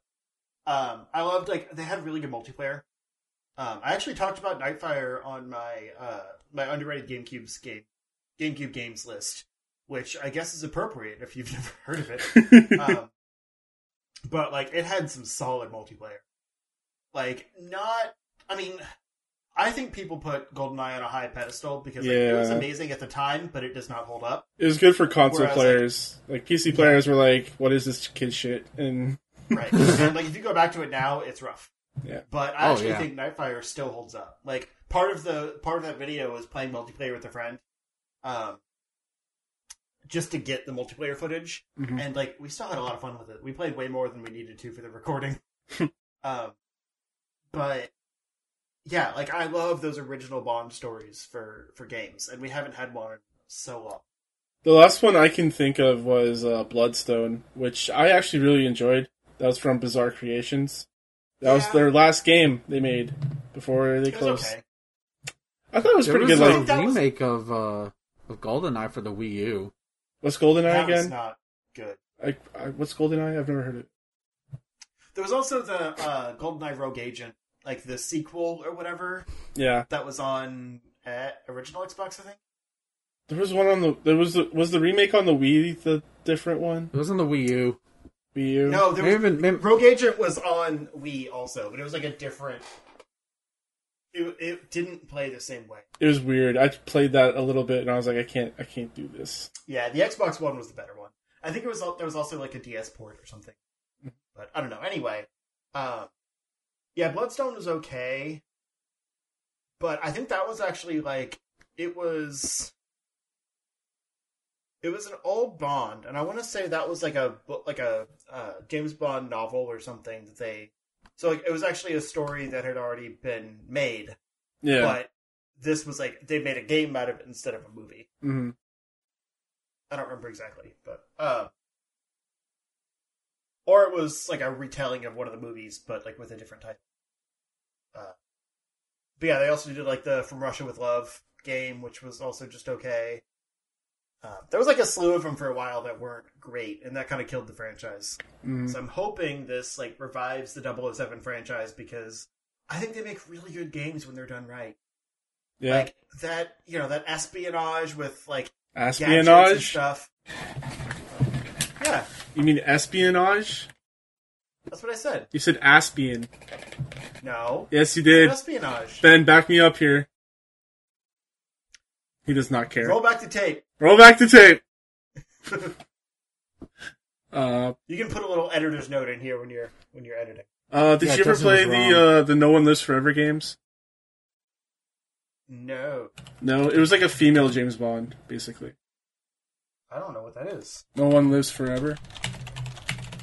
um, I loved like they had really good multiplayer. Um, I actually talked about Nightfire on my uh, my underrated GameCube's game GameCube games list, which I guess is appropriate if you've never heard of it. um, but like it had some solid multiplayer. Like not, I mean, I think people put GoldenEye on a high pedestal because like, it was amazing at the time, but it does not hold up. it was good for console Whereas, players. Like, PC players were like, "What is this kid shit?" And Right. and like if you go back to it now, it's rough. Yeah. But I Oh, actually yeah. think Nightfire still holds up. Like part of the part of that video was playing multiplayer with a friend. Um just to get the multiplayer footage. Mhm. And like we still had a lot of fun with it. We played way more than we needed to for the recording. um but yeah, like I love those original Bond stories for for games, and we haven't had one in so long. the last one I can think of was uh, Bloodstone, which I actually really enjoyed. That was from Bizarre Creations. That was their last game they made before they It was closed. okay. I thought it was There pretty was good. a Like, that was- remake of uh of GoldenEye for the Wii U. what's GoldenEye That was again? not good. I, I, what's GoldenEye? I've never heard it. There was also the uh, GoldenEye Rogue Agent, like the sequel or whatever, Yeah, that was on uh, original Xbox, I think. there was one on the. There was the was the remake on the Wii the different one. It was on the Wii U. Wii U. No, there was, Maybe, maybe, Rogue Agent was on Wii also, but it was like a different. It, it didn't play the same way. it was weird. I played that a little bit and I was like, I can't, I can't do this. Yeah, the Xbox One was the better one. I think it was there was also like a DS port or something, but I don't know. Anyway, uh, yeah, Bloodstone was okay, but I think that was actually like it was. It was an old Bond, and I want to say that was like a like a uh, James Bond novel or something that they. So like, it was actually a story that had already been made, Yeah. but this was like they made a game out of it instead of a movie. hmm I don't remember exactly, but uh, or it was like a retelling of one of the movies, but like with a different type. Uh, but yeah, they also did like the From Russia with Love game, which was also just okay. Uh, there was like a slew of them for a while that weren't great, and that kind of killed the franchise. hmm So I'm hoping this like revives the 007 franchise because I think they make really good games when they're done right. Yeah. Like that, you know, that espionage with like espionage. stuff. Yeah, You mean espionage? that's what I said. You said aspian. No, Yes, you did. espionage. Ben, back me up here. He does not care. Roll back the tape. Roll back the tape. Uh, You can put a little editor's note in here when you're when you're editing. uh, did Yeah, you ever Justin play the uh, the No One Lives Forever games? No, No, it was like a female James Bond, basically. I don't know what that is. No one lives forever.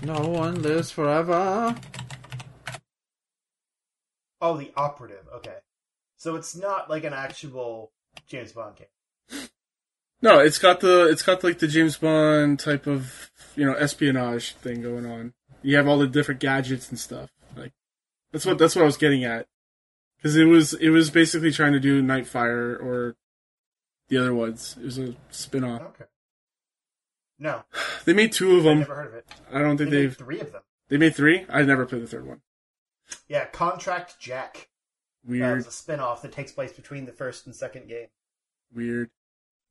no one lives forever. Oh, the operative. Okay, so it's not like an actual James Bond game. No, it's got the it's got like the James Bond type of you know espionage thing going on. You have all the different gadgets and stuff. Like that's what that's what I was getting at. Because it was it was basically trying to do Nightfire or the other ones. It was a spin off. Okay. No, They made two of I them. never heard of it. I don't think made they've three of them. they made three. I never played the third one. Yeah, Contract Jack. That Weird, was a spin off that takes place between the first and second game, weird.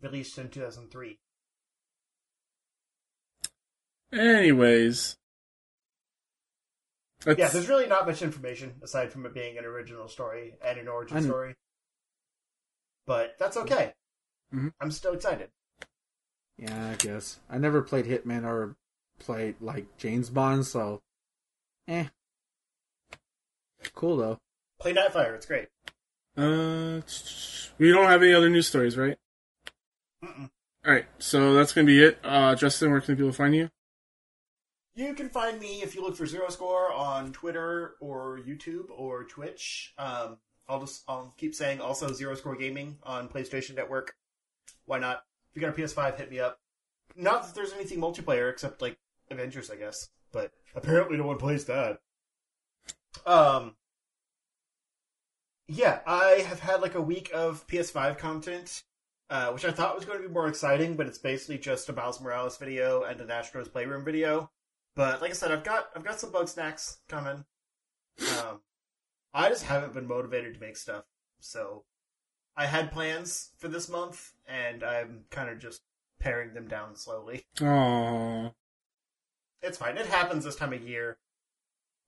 Released in 2003. Anyways, that's, Yeah, there's really not much information aside from it being an original story and an origin I kn- story. But that's okay. Mhm. I'm still excited. Yeah, I guess. I never played Hitman or played like James Bond, so eh. Cool though. Play Nightfire, it's great. uh, we don't have any other news stories, right? Mm-mm. All right, so that's gonna be it. Uh, Justin, where can people find you? You can find me if you look for Zero Score on Twitter or YouTube or Twitch. Um, I'll just I'll keep saying also Zero Score Gaming on PlayStation Network. Why not? If you got a PS5, hit me up. Not that there's anything multiplayer except like Avengers, I guess. But apparently no one plays that. Um. Yeah, I have had like a week of PS5 content, uh, which I thought was going to be more exciting, but it's basically just a Miles Morales video and an Astro's Playroom video. But like I said, I've got I've got some Bugsnax coming. Um, I just haven't been motivated to make stuff, so I had plans for this month, and I'm kind of just paring them down slowly. Oh, It's fine. It happens this time of year.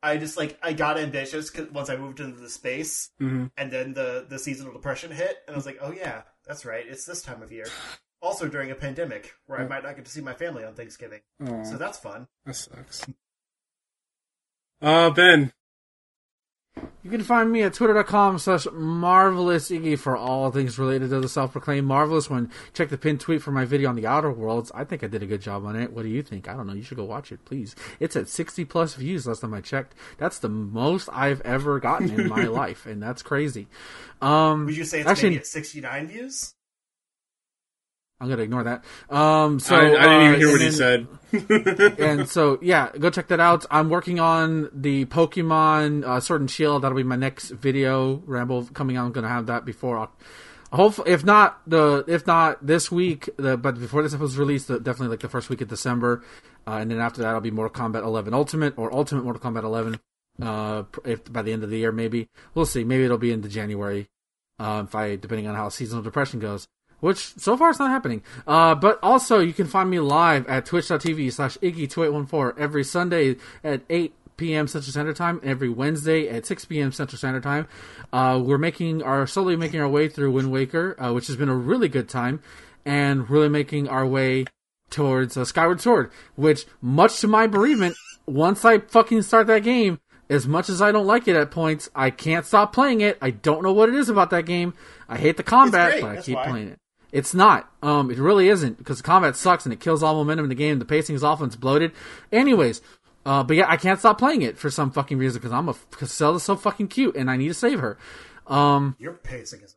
I just like I got ambitious cause once I moved into the space, hmm and then the the seasonal depression hit, and I was like, oh yeah, that's right. It's this time of year. Also during a pandemic where I might not get to see my family on Thanksgiving, so that's fun. that sucks. Uh, Ben, You can find me at twitter.com slash marvelous Iggy for all things related to the self-proclaimed marvelous one. Check the pinned tweet for my video on the Outer Worlds. I think I did a good job on it. What do you think? I don't know. You should go watch it, please. It's at 60 plus views last time I checked. That's the most I've ever gotten in my life, and that's crazy. Um, Would you say it's actually, maybe at 69 views? I'm gonna ignore that. Um, so I, I didn't uh, even hear and what he said. and so yeah, go check that out. I'm working on the Pokemon uh, Sword and Shield. That'll be my next video ramble coming out. I'm gonna have that before. Hopefully, if not the if not this week, the, but before this episode's released, the, definitely like the first week of December, uh, and then after that, it'll be Mortal Kombat 11 Ultimate or Ultimate Mortal Kombat 11. Uh, if by the end of the year, maybe we'll see. Maybe it'll be into January. Uh, if I depending on how seasonal depression goes which so far it's not happening. Uh, but also you can find me live at twitch.tv slash iggy2814 every Sunday at 8 p.m. Central Standard Time, and every Wednesday at 6 p.m. Central Standard Time. Uh, we're making our slowly making our way through Wind Waker, uh, which has been a really good time, and really making our way towards uh, Skyward Sword, which, much to my bereavement, once I fucking start that game, as much as I don't like it at points, I can't stop playing it. I don't know what it is about that game. I hate the combat, but I that's keep why. playing it. It's not. Um, it really isn't because combat sucks and it kills all momentum in the game. The pacing is awful and it's bloated. Anyways, uh, but yeah, I can't stop playing it for some fucking reason because I'm a because Zelda's so fucking cute and I need to save her. Um, Your pacing is.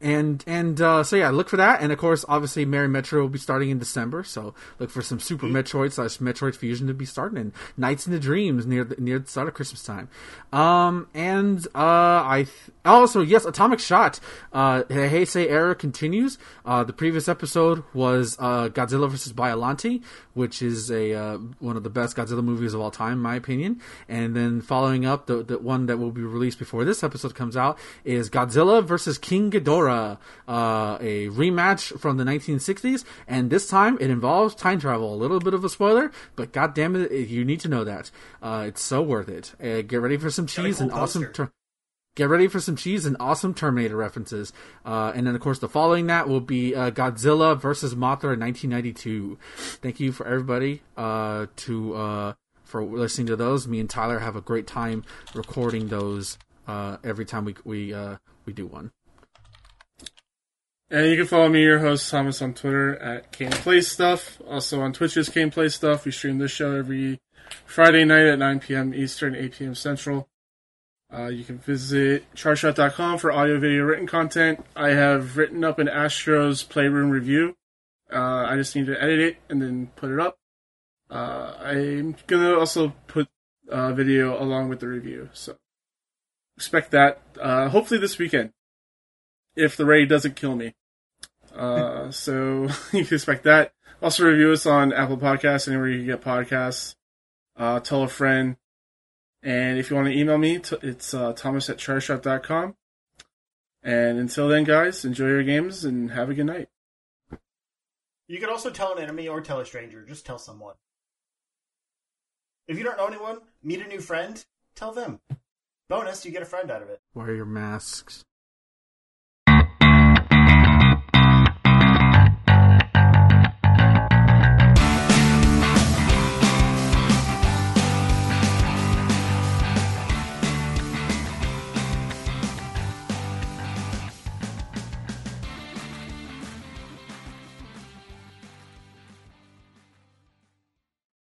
And and uh, so yeah, look for that. And of course, obviously, Mary Metro will be starting in December, so look for some Super Metroid slash Metroid Fusion to be starting, and Nights into Dreams near the, near the start of Christmas time. Um, and uh, I th- also yes, Atomic Shot. Uh, the Heisei era continues. Uh, the previous episode was uh, Godzilla versus Biollante, which is a uh, one of the best Godzilla movies of all time, in my opinion. And then following up, the the one that will be released before this episode comes out is Godzilla vs. King Ghidorah, uh, a rematch from the 1960s, and this time it involves time travel. A little bit of a spoiler, but god damn it, you need to know that. Uh, it's so worth it. Uh, get ready for some cheese cool and awesome. poster. Ter- Get ready for some cheese and awesome Terminator references. Uh, and then, of course, the following that will be uh, Godzilla versus Mothra in 1992. Thank you for everybody uh, to uh, for listening to those. Me and Tyler have a great time recording those uh, every time we we uh, we do one. And you can follow me, your host Thomas, on Twitter at Kane Play Stuff. Also on Twitch is Kane Play Stuff. We stream this show every Friday night at 9 p.m. Eastern, 8 p.m. Central. Uh, you can visit charshot.com for audio, video, written content. I have written up an Astro's Playroom review. Uh, I just need to edit it and then put it up. Uh, I'm gonna also put a video along with the review, so expect that. Uh, hopefully this weekend, if the raid doesn't kill me. Uh, so you can expect that. Also review us on Apple Podcasts, anywhere you can get podcasts. Uh, tell a friend. And if you want to email me, it's uh, thomas at charshot.com. And until then, guys, enjoy your games and have a good night. You can also tell an enemy or tell a stranger. Just tell someone. If you don't know anyone, meet a new friend, tell them. Bonus, you get a friend out of it. Wear your masks.